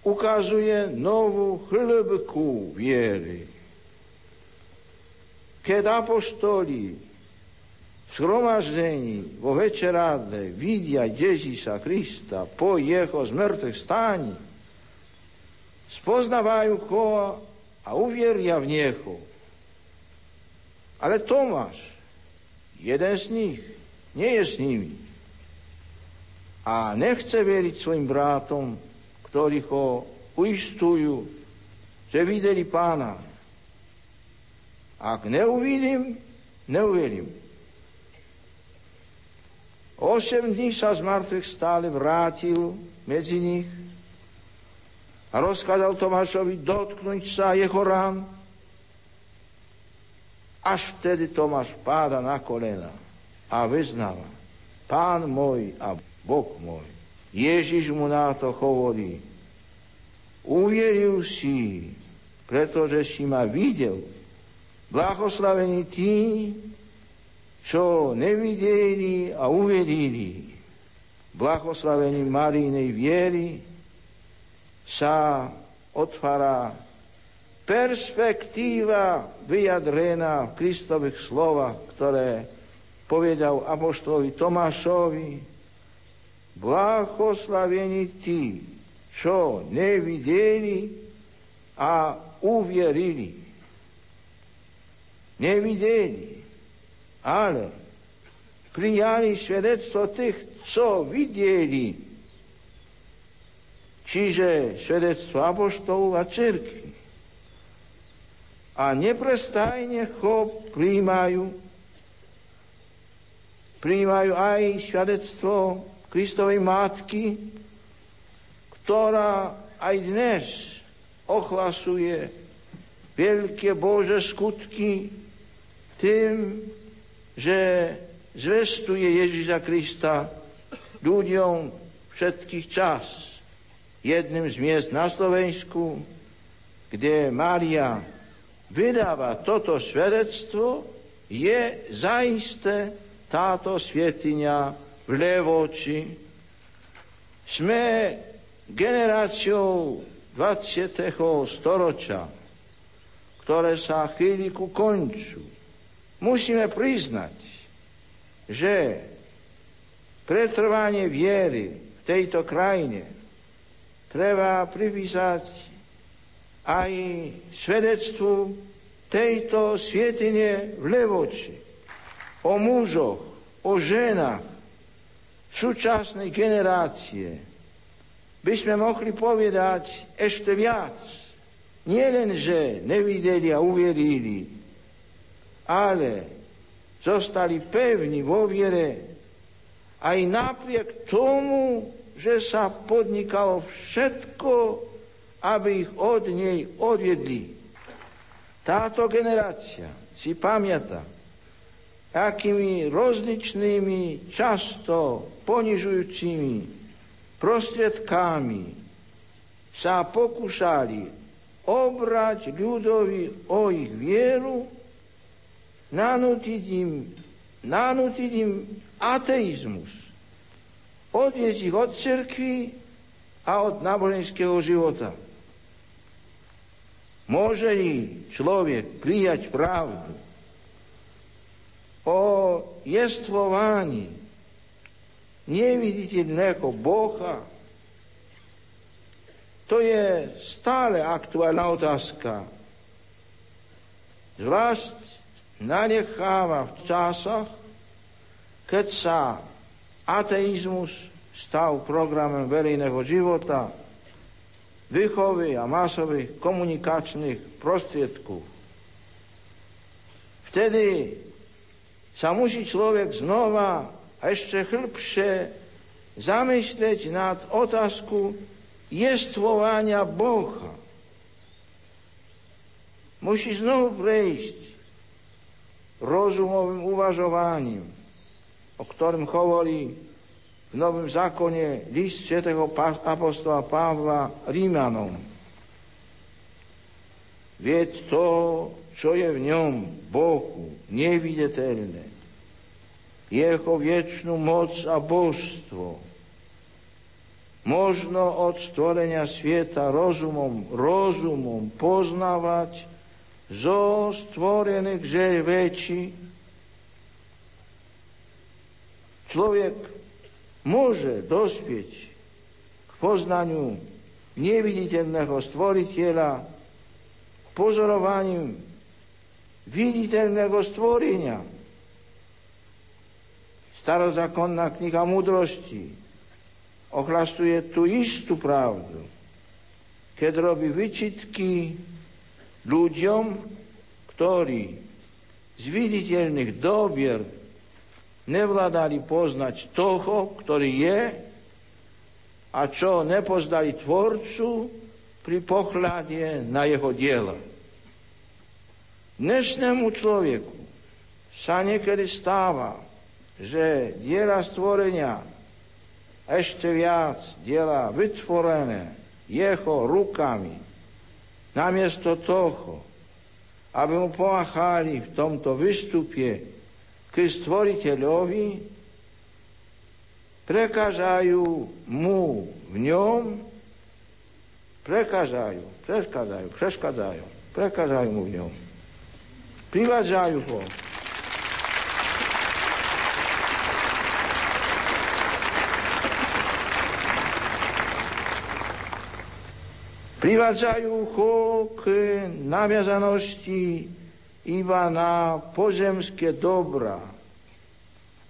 Ukazuje novú hĺbku viery. Keď apoštoli v schromaždení vo večerádle vidia Ježíša Krista po jeho zmrtvých stáni, spoznávajú ho a uvieria v Neho. Ale Tomáš, jeden z nich, nie je s nimi. A nechce veriť svojim brátom, ktorí ho uistujú, že videli pána. Ak neuvidím, neuverím. Osem dní sa z mŕtvych stále vrátil medzi nich a rozkázal Tomášovi dotknúť sa jeho rán. Až vtedy Tomáš páda na kolena a vyznáva, pán môj a Boh môj. Ježiš mu na to hovorí, uveril si, pretože si ma videl. Blahoslavení tí, čo nevideli a uverili. Blahoslavení Marínej viery, sa otvára perspektíva vyjadrená v Kristových slovách, ktoré povedal apoštolovi Tomášovi, blahoslavení tí, čo nevideli a uvierili. Nevideli, ale prijali svedectvo tých, čo videli čiže svedectvo apoštolov a cirkvi. A neprestajne ho príjmajú, príjmajú aj svedectvo Kristovej Matky, ktorá aj dnes ohlasuje veľké Bože skutky tým, že zvestuje Ježíša Krista ľuďom všetkých čas jedným z miest na Slovensku, kde Mária vydáva toto svedectvo, je zaiste táto svetiňa v Levoči. Sme generáciou 20. storočia, ktoré sa chýli ku konču. Musíme priznať, že pretrvanie viery v tejto krajine treba pripísať aj svedectvu tejto svietine v Levoči, o mužoch, o ženách súčasnej generácie. By sme mohli povedať ešte viac. Nie len, že nevideli a uverili, ale zostali pevní vo viere aj napriek tomu, že sa podnikalo všetko, aby ich od nej odviedli. Táto generácia si pamätá, akými rozličnými, často ponižujúcimi prostriedkami sa pokúšali obrať ľudovi o ich vieru, nanútiť im, nanútiť im ateizmus, odviesť ich od cirkvi a od náboženského života. Môže li človek prijať pravdu o jestvovaní neviditeľného Boha, to je stále aktuálna otázka. Zvlášť nanecháva v časoch, keď sa ateizmus stal programem verejného života, výchovy a masových komunikačných prostriedkov. Vtedy sa musí človek znova a ešte hĺbšie zamyslieť nad otázku jestvovania Boha. Musí znovu prejsť rozumovým uvažovaním, o ktorom hovorí v Novom zákone list svätého apostola Pavla Rímanom. Vieť to, čo je v ňom, Bohu, neviditeľné, jeho viečnú moc a božstvo, možno od stvorenia sveta rozumom, rozumom poznávať zo stvorených žel väčší. Človek môže dospieť k poznaniu neviditeľného stvoriteľa, k pozorovaniu viditeľného stvorenia. Starozákonná kniha múdrosti ohlastuje tú istú pravdu, keď robí vyčitky ľuďom, ktorí z viditeľných dobier nevládali poznať toho, ktorý je a čo nepoznali Tvorcu pri pohľade na jeho diela. Dnešnému človeku sa niekedy stáva, že diela stvorenia ešte viac diela vytvorené jeho rukami, namiesto toho, aby mu pomáhali v tomto vystupie k stvoriteľovi, prekážajú mu v ňom, prekážajú, prekážajú, preškadzajú, prekážajú mu v ňom. Privádzajú ho. Privádzajú ho k naviazanosti iba na pozemské dobra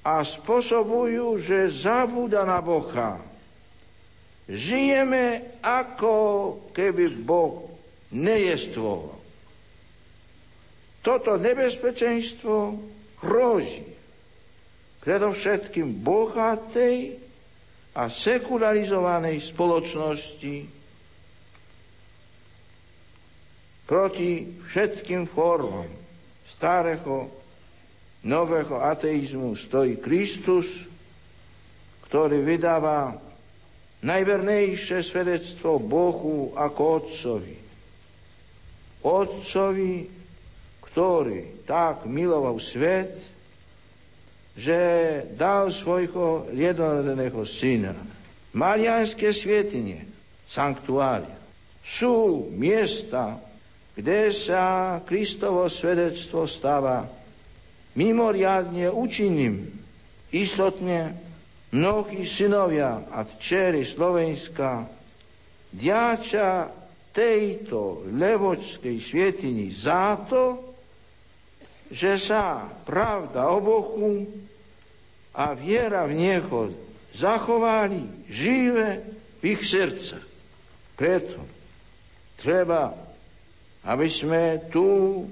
a spôsobujú, že zabúda na Boha. Žijeme ako keby Boh nejestvoval. Toto nebezpečenstvo hrozí predovšetkým bohatej a sekularizovanej spoločnosti proti všetkým formám starého, nového ateizmu stojí Kristus, ktorý vydáva najvernejšie svedectvo Bohu ako Otcovi. Otcovi, ktorý tak miloval svet, že dal svojho jednorodeného syna. Marianské svietenie, sanktuária, sú miesta, kde sa Kristovo svedectvo stáva mimoriadne účinným. Istotne mnohí synovia a dcery Slovenska diača tejto levočskej svietini za to, že sa pravda o Bohu a viera v Neho zachovali živé v ich srdca. Preto treba aby sme tu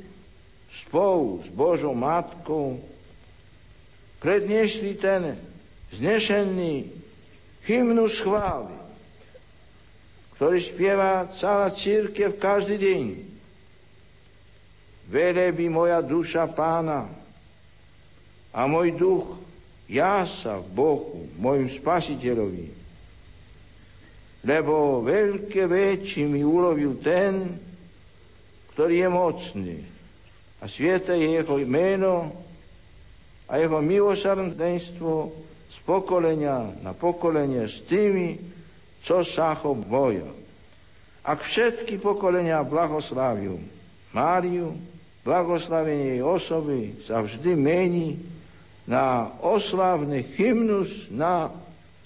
spolu s Božou Matkou predniesli ten znešený hymnus chvály, ktorý spieva celá církev každý deň. Velebí moja duša pána a môj duch sa v Bohu, môjim spasiteľovi. Lebo veľké väčší mi urobil ten, ktorý je mocný. A sviete je jeho meno a jeho milosrdenstvo z pokolenia na pokolenie s tými, čo sa ho boja. Ak všetky pokolenia blahoslaviu Máriu, blahoslavenie jej osoby sa vždy mení na oslavný hymnus na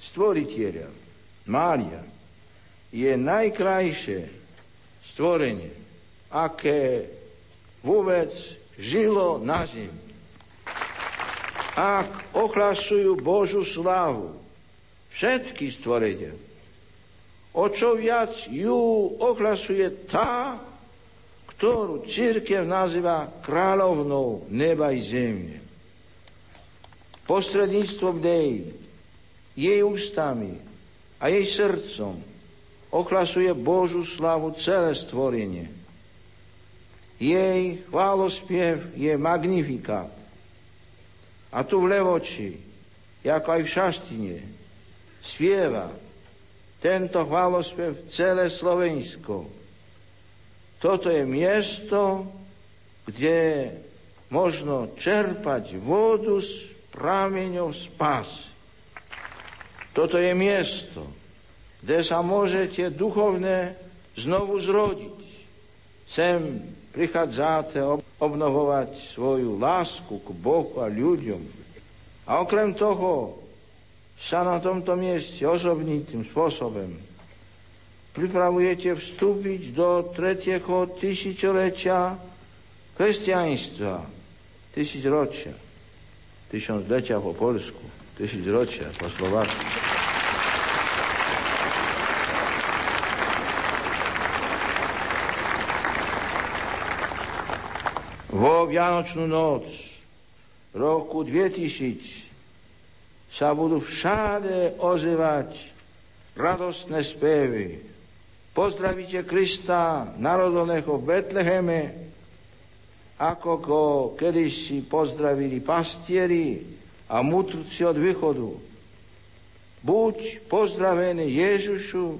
stvoriteľa. Mária je najkrajšie stvorenie, aké vôbec žilo na zemi. Ak oklasujú Božú slávu všetky stvorenia, o čo viac ju oklasuje tá, ktorú církev nazýva kráľovnou neba i zemne postredníctvom nej, jej ústami a jej srdcom oklasuje Božú slavu celé stvorenie. Jej chválospiev je magnifikát. A tu v Levoči, ako aj v Šaštine, spieva tento chválospiev celé Slovensko. Toto je miesto, kde možno čerpať vodu z prameňov spásy. Toto je miesto, kde sa môžete duchovne znovu zrodiť. Sem prichádzate obnovovať svoju lásku k Bohu a ľuďom. A okrem toho sa na tomto mieste osobnitým spôsobom pripravujete vstúpiť do tretieho tisícročia kresťanstva, tisícročia tysiąclecia po polsku, tysiącrocia po słowacku. Vo Vianočnú noc roku 2000 sa budú všade ozývať radostné spevy. Pozdravíte Krista, narodoného v Betleheme, ako ho kedysi pozdravili pastieri a mutrci od východu. Buď pozdravený Ježišu,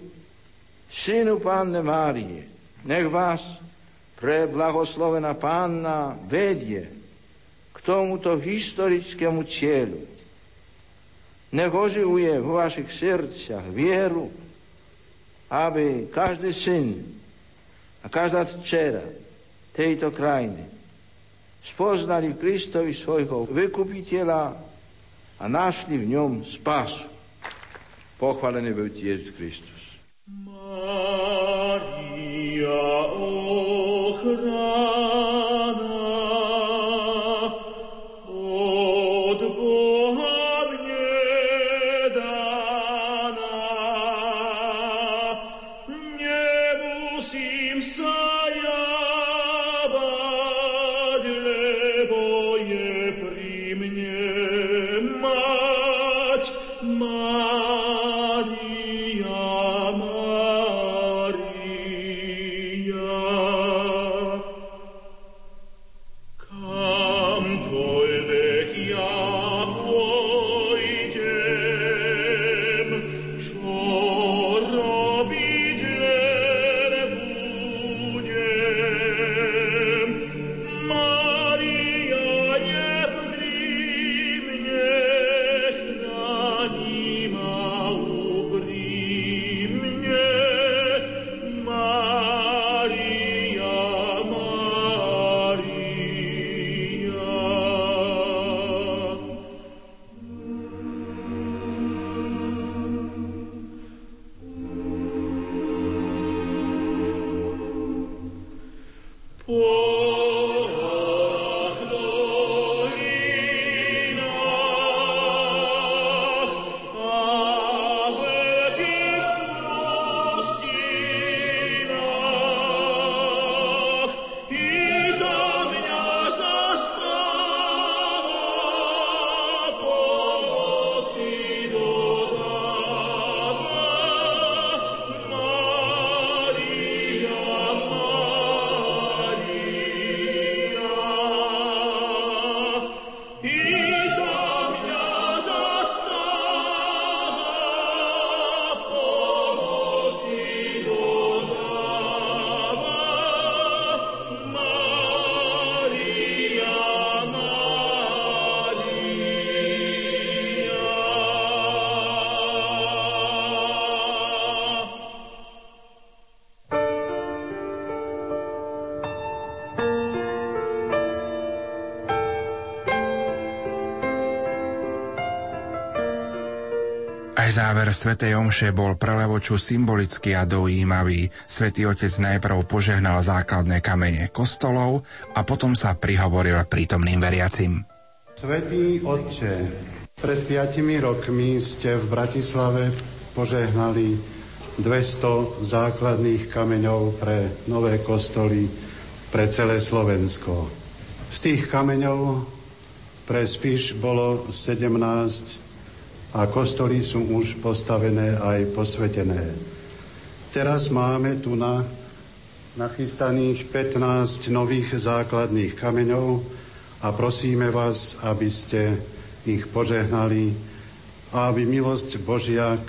synu Pánne Márie. Nech vás pre blahoslovená Pánna vedie k tomuto historickému cieľu. Nech oživuje vo vašich srdciach vieru, aby každý syn a každá dcera tejto krajiny spoznali v Kristovi svojho vykupiteľa a našli v ňom spásu. Pochválený bude Jezus Kristus. Maria, Christ. Záver svätej Omše bol pre Levoču symbolický a dojímavý. Svetý otec najprv požehnal základné kamene kostolov a potom sa prihovoril prítomným veriacim. Svetý Otče, pred piatimi rokmi ste v Bratislave požehnali 200 základných kameňov pre nové kostoly pre celé Slovensko. Z tých kameňov pre Spiš bolo 17 a kostoly sú už postavené aj posvetené. Teraz máme tu na nachystaných 15 nových základných kameňov a prosíme vás, aby ste ich požehnali a aby milosť Božia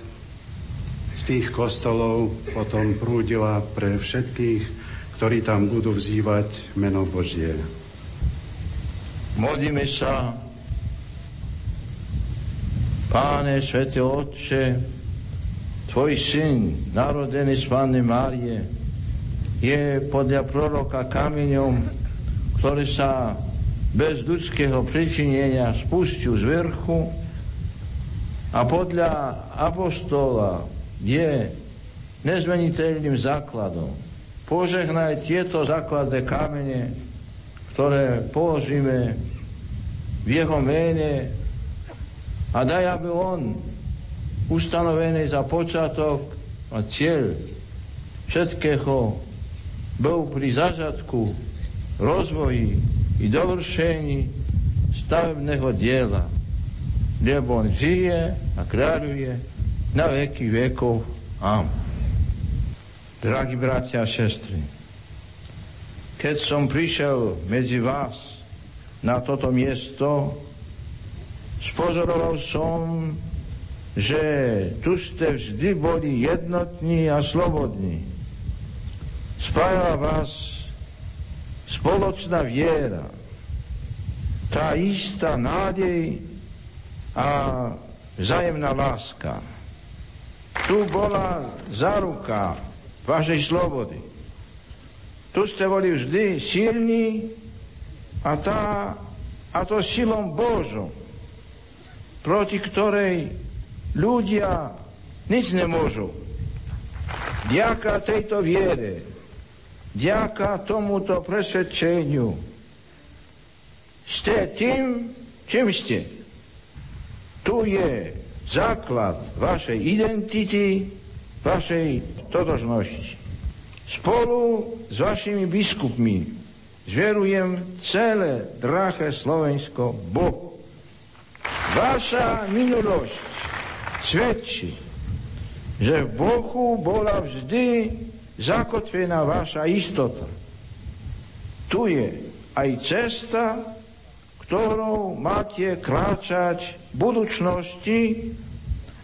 z tých kostolov potom prúdila pre všetkých, ktorí tam budú vzývať meno Božie. Modlíme sa Páne, Svete Otče, Tvoj syn, narodený z Panny Márie, je podľa proroka kameňom, ktorý sa bez ľudského pričinenia spustil z vrchu a podľa apostola je nezmeniteľným základom. Požehnaj tieto základné kamene, ktoré položíme v jeho mene a daj, aby on ustanovený za počiatok a cieľ všetkého bol pri zažadku, rozvoji i dovršení stavebného diela, lebo on žije a kráľuje na veky vekov. Amen. Dragi bratia a sestry, keď som prišiel medzi vás na toto miesto, spozoroval som, že tu ste vždy boli jednotní a slobodní. Spájala vás spoločná viera, tá istá nádej a vzájemná láska. Tu bola záruka vašej slobody. Tu ste boli vždy silní a, tá, a to silom Božom proti ktorej ľudia nič nemôžu. Ďaká tejto viere, ďaká tomuto presvedčeniu ste tým, čím ste. Tu je základ vašej identity, vašej totožnosti. Spolu s vašimi biskupmi zverujem celé drahé Slovensko Bohu. Vaša minulosť svedčí, že v Bohu bola vždy zakotvená vaša istota. Tu je aj cesta, ktorou máte kráčať v budúcnosti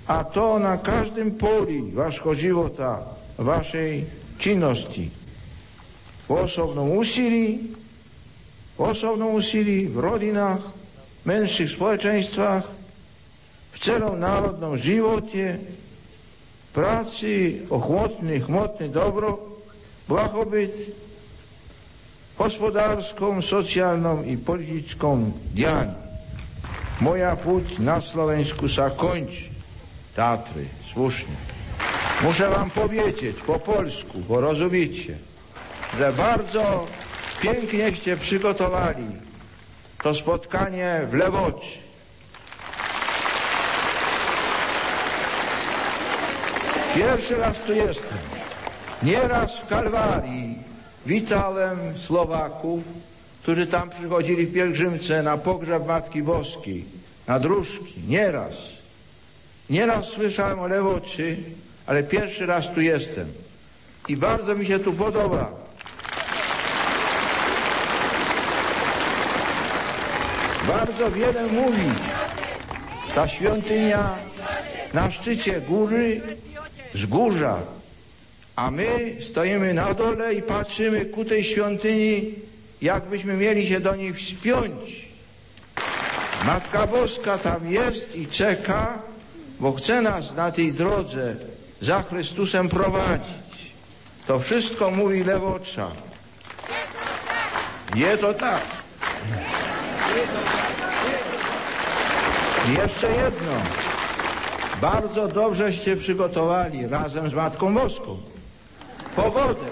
a to na každém poli vašho života, vašej činnosti. V osobnom úsilí, v osobnom úsilí, v rodinách, męskich społeczeństwach w celu narodnom životje, praci, ohmotni, hmotni dobro, blahobit, hospodárskom, sociálnom i politickom dianí. Moja put na Slovensku sa kończy. Tatry, słusznie. Muszę wam powiedzieć po polsku, bo rozumiecie, że bardzo pięknieście przygotowali to spotkanie w Lewoci. Pierwszy raz tu jestem. Nieraz w Kalwarii witałem Słowaków, którzy tam przychodzili w pielgrzymce na pogrzeb Matki Boskiej, na dróżki. Nieraz. Nieraz słyszałem o Lewoczy, ale pierwszy raz tu jestem. I bardzo mi się tu podoba. Bardzo wiele mówi. Ta świątynia na szczycie góry, wzgórza, a my stoimy na dole i patrzymy ku tej świątyni, jakbyśmy mieli się do niej wspiąć. Matka Boska tam jest i czeka, bo chce nas na tej drodze za Chrystusem prowadzić. To wszystko mówi Lewocza. Nie to tak. Jeszcze jedno. Bardzo dobrzeście przygotowali razem z Matką Boską. Pogodę.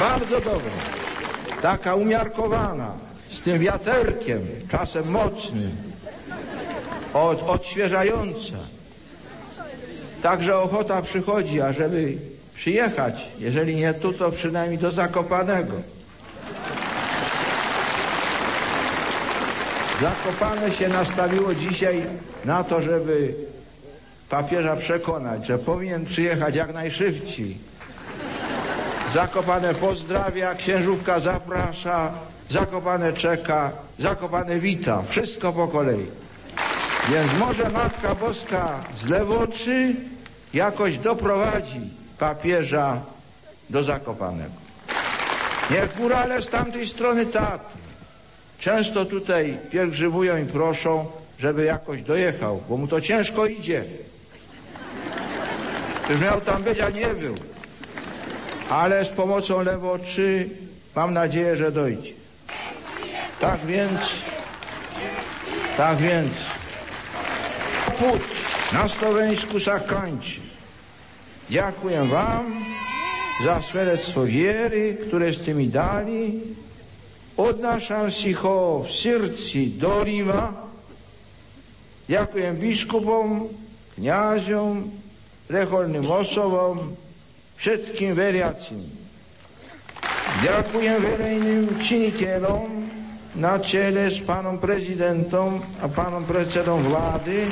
Bardzo dobrze. Taka umiarkowana, z tym wiaterkiem, czasem mocnym, od, odświeżająca. Także ochota przychodzi, ażeby przyjechać, jeżeli nie tu, to przynajmniej do Zakopanego. Zakopane się nastawiło dzisiaj na to, żeby papieża przekonać, że powinien przyjechać jak najszybciej. Zakopane pozdrawia, księżówka zaprasza, Zakopane czeka, Zakopane wita. Wszystko po kolei. Więc może Matka Boska z Lewoczy jakoś doprowadzi papieża do Zakopanego. Niech górale z tamtej strony Tatry często tutaj pielgrzymują i proszą, żeby jakoś dojechał, bo mu to ciężko idzie. Już miał tam być, a nie był. Ale z pomocą Lewoczy mam nadzieję, że dojdzie. Tak więc, tak więc, put na Słoweńsku zakończy. Dziękuję Wam za świadectwo wiery, któreście mi dali. Odnašam si ho v srdci do Ríma. Ďakujem biskupom, kňazom, reholným osobom, všetkým veriacim. Ďakujem verejným činiteľom na čele s pánom prezidentom a pánom predsedom vlády.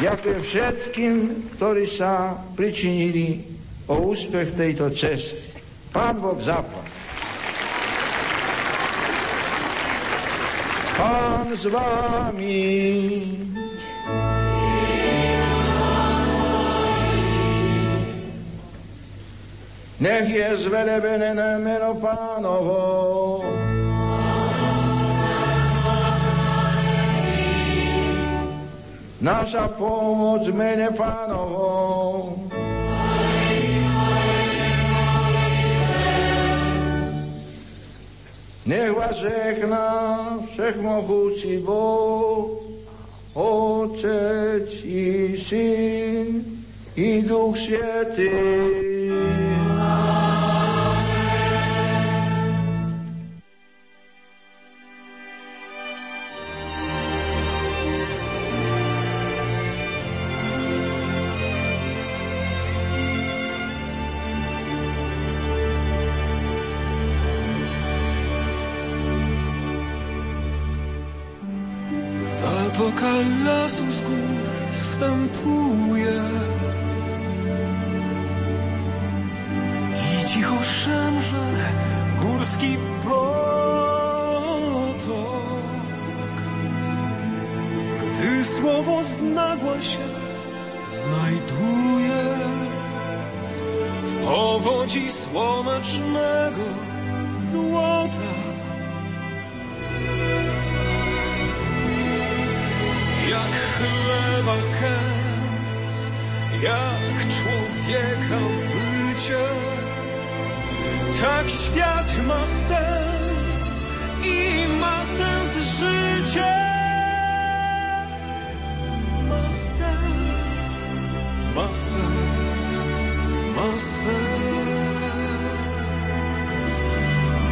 Ďakujem všetkým, ktorí sa pričinili o úspech tejto cesty. Pán Boh zaplať. Pán z Wami. Nech je zvelebené meno Pánovo. Naša pomoc mene Pánovo. Nech vás žehná všechmohúci Boh, Otec i Syn i Duch Svetý. Zstępuje i cicho szemrze górski potok. Gdy słowo znagła się znajduje w powodzi słonecznego złota. jak chleba kęs, jak człowieka bycie. Tak świat ma sens i ma sens życie. Ma sens, ma sens, ma sens,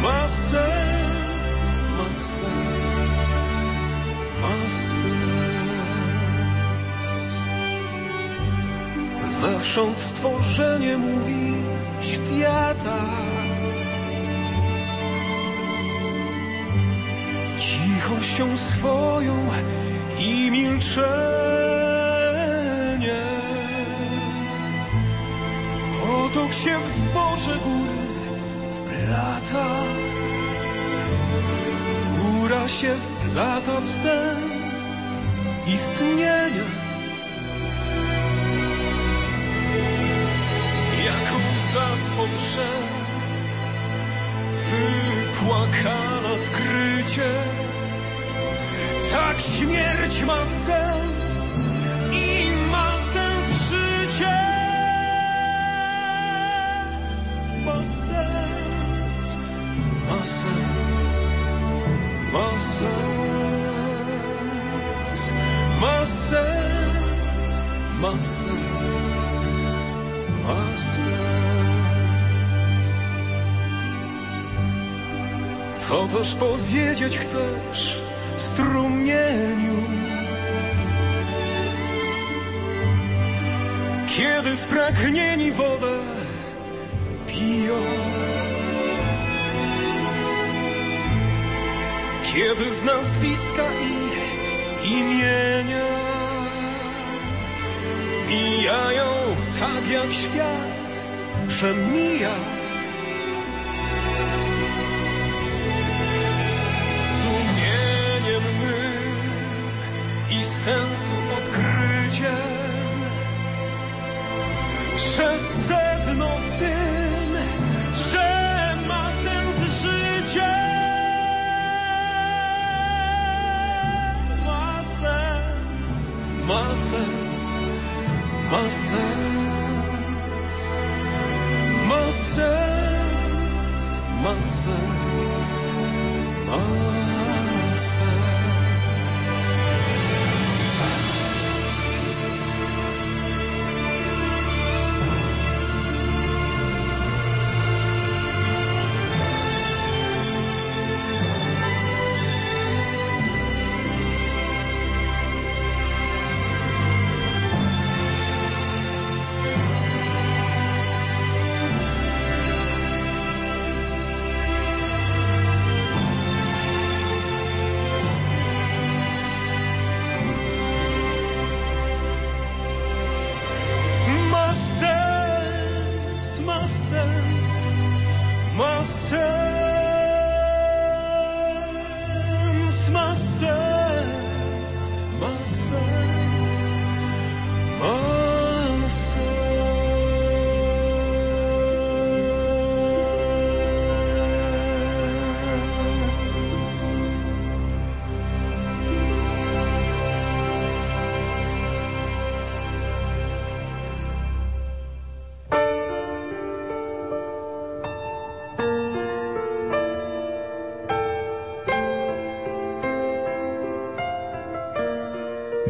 ma sens, ma sens, Zewsząd stworzenie mówi świata. Cichością swoją i milczenie. Potok się w zbocze góry wplata. Góra się wplata w sens istnienia. Rzęs, wypłakana skrycie. Tak śmierć ma sens i ma sens życie. Ma sens, ma sens, ma sens, ma sens, ma sens, Co też powiedzieć chcesz, strumieniu? Kiedy spragnieni wodę piją Kiedy z nazwiska i imienia Mijają tak jak świat przemija ma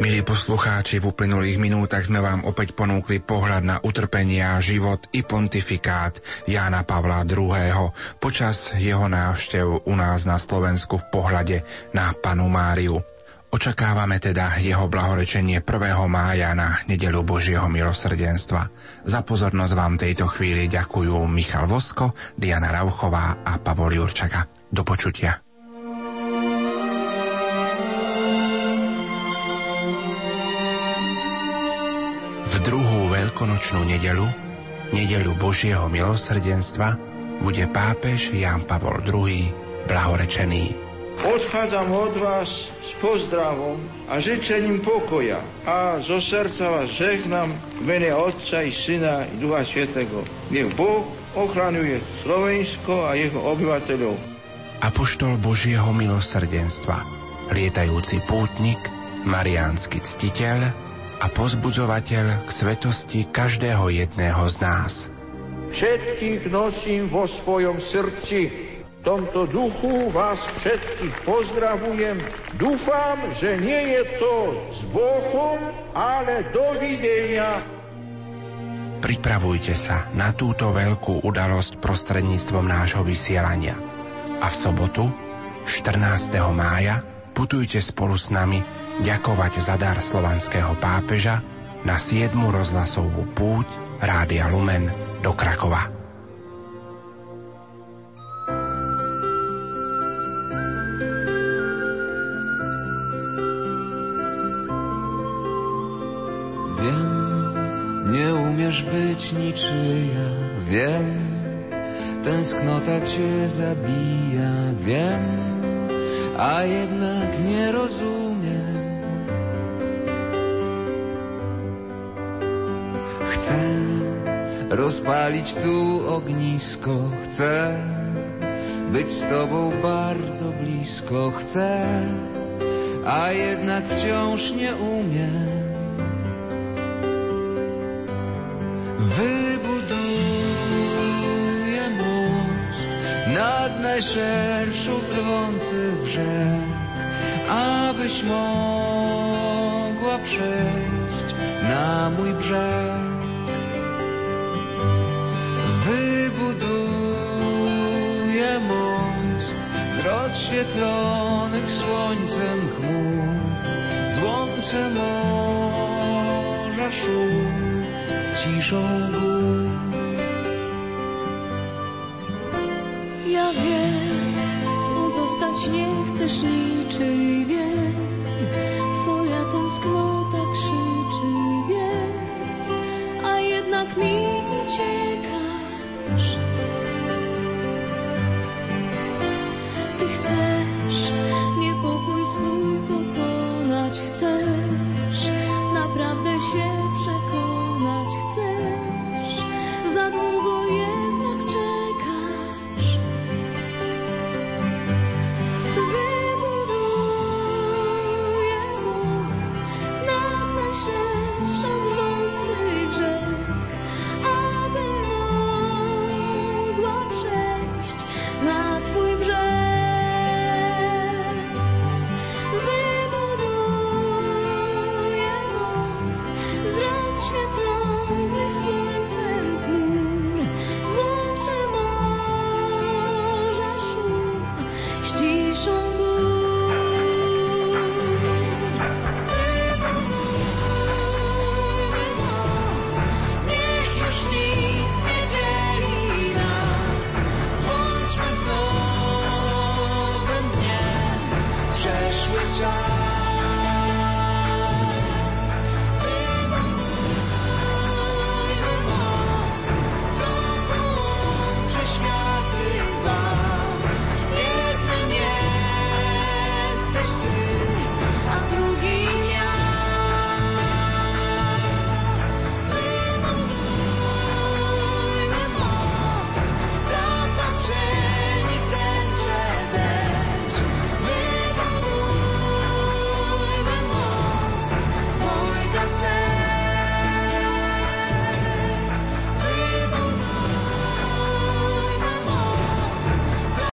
Milí poslucháči, v uplynulých minútach sme vám opäť ponúkli pohľad na utrpenia, život i pontifikát Jána Pavla II. počas jeho návštev u nás na Slovensku v pohľade na panu Máriu. Očakávame teda jeho blahorečenie 1. mája na nedelu Božieho milosrdenstva. Za pozornosť vám tejto chvíli ďakujú Michal Vosko, Diana Rauchová a Pavol Jurčaka. Do počutia. Veľkonočnú nedelu, nedelu Božieho milosrdenstva, bude pápež Ján Pavol II blahorečený. Odchádzam od vás s pozdravom a žečením pokoja a zo srdca vás žehnám v mene Otca i Syna i Ducha Svetého. Nech Boh ochraňuje Slovensko a jeho obyvateľov. Apoštol Božieho milosrdenstva, lietajúci pútnik, mariánsky ctiteľ a pozbudzovateľ k svetosti každého jedného z nás. Všetkých nosím vo svojom srdci. V tomto duchu vás všetkých pozdravujem. Dúfam, že nie je to s Bohom, ale dovidenia. Pripravujte sa na túto veľkú udalosť prostredníctvom nášho vysielania. A v sobotu, 14. mája, putujte spolu s nami ďakovať za dar slovanského pápeža na 7. rozhlasovú púť Rádia Lumen do Krakova. Wiem, nie umiesz być niczyja, wiem, tęsknota cię zabija, wiem, a jednak nie rozumiem. rozpalić tu ognisko. Chcę być z tobą bardzo blisko. Chcę, a jednak wciąż nie umiem. Wybuduję most nad najszerszą z rwących rzek, abyś mogła przejść na mój brzeg. rozświetlonych słońcem chmur, złączę morza szum z ciszą gór. Ja wiem, zostać nie chcesz niczyj, wiem, twoja tęsknota krzyczy, wiem, a jednak mi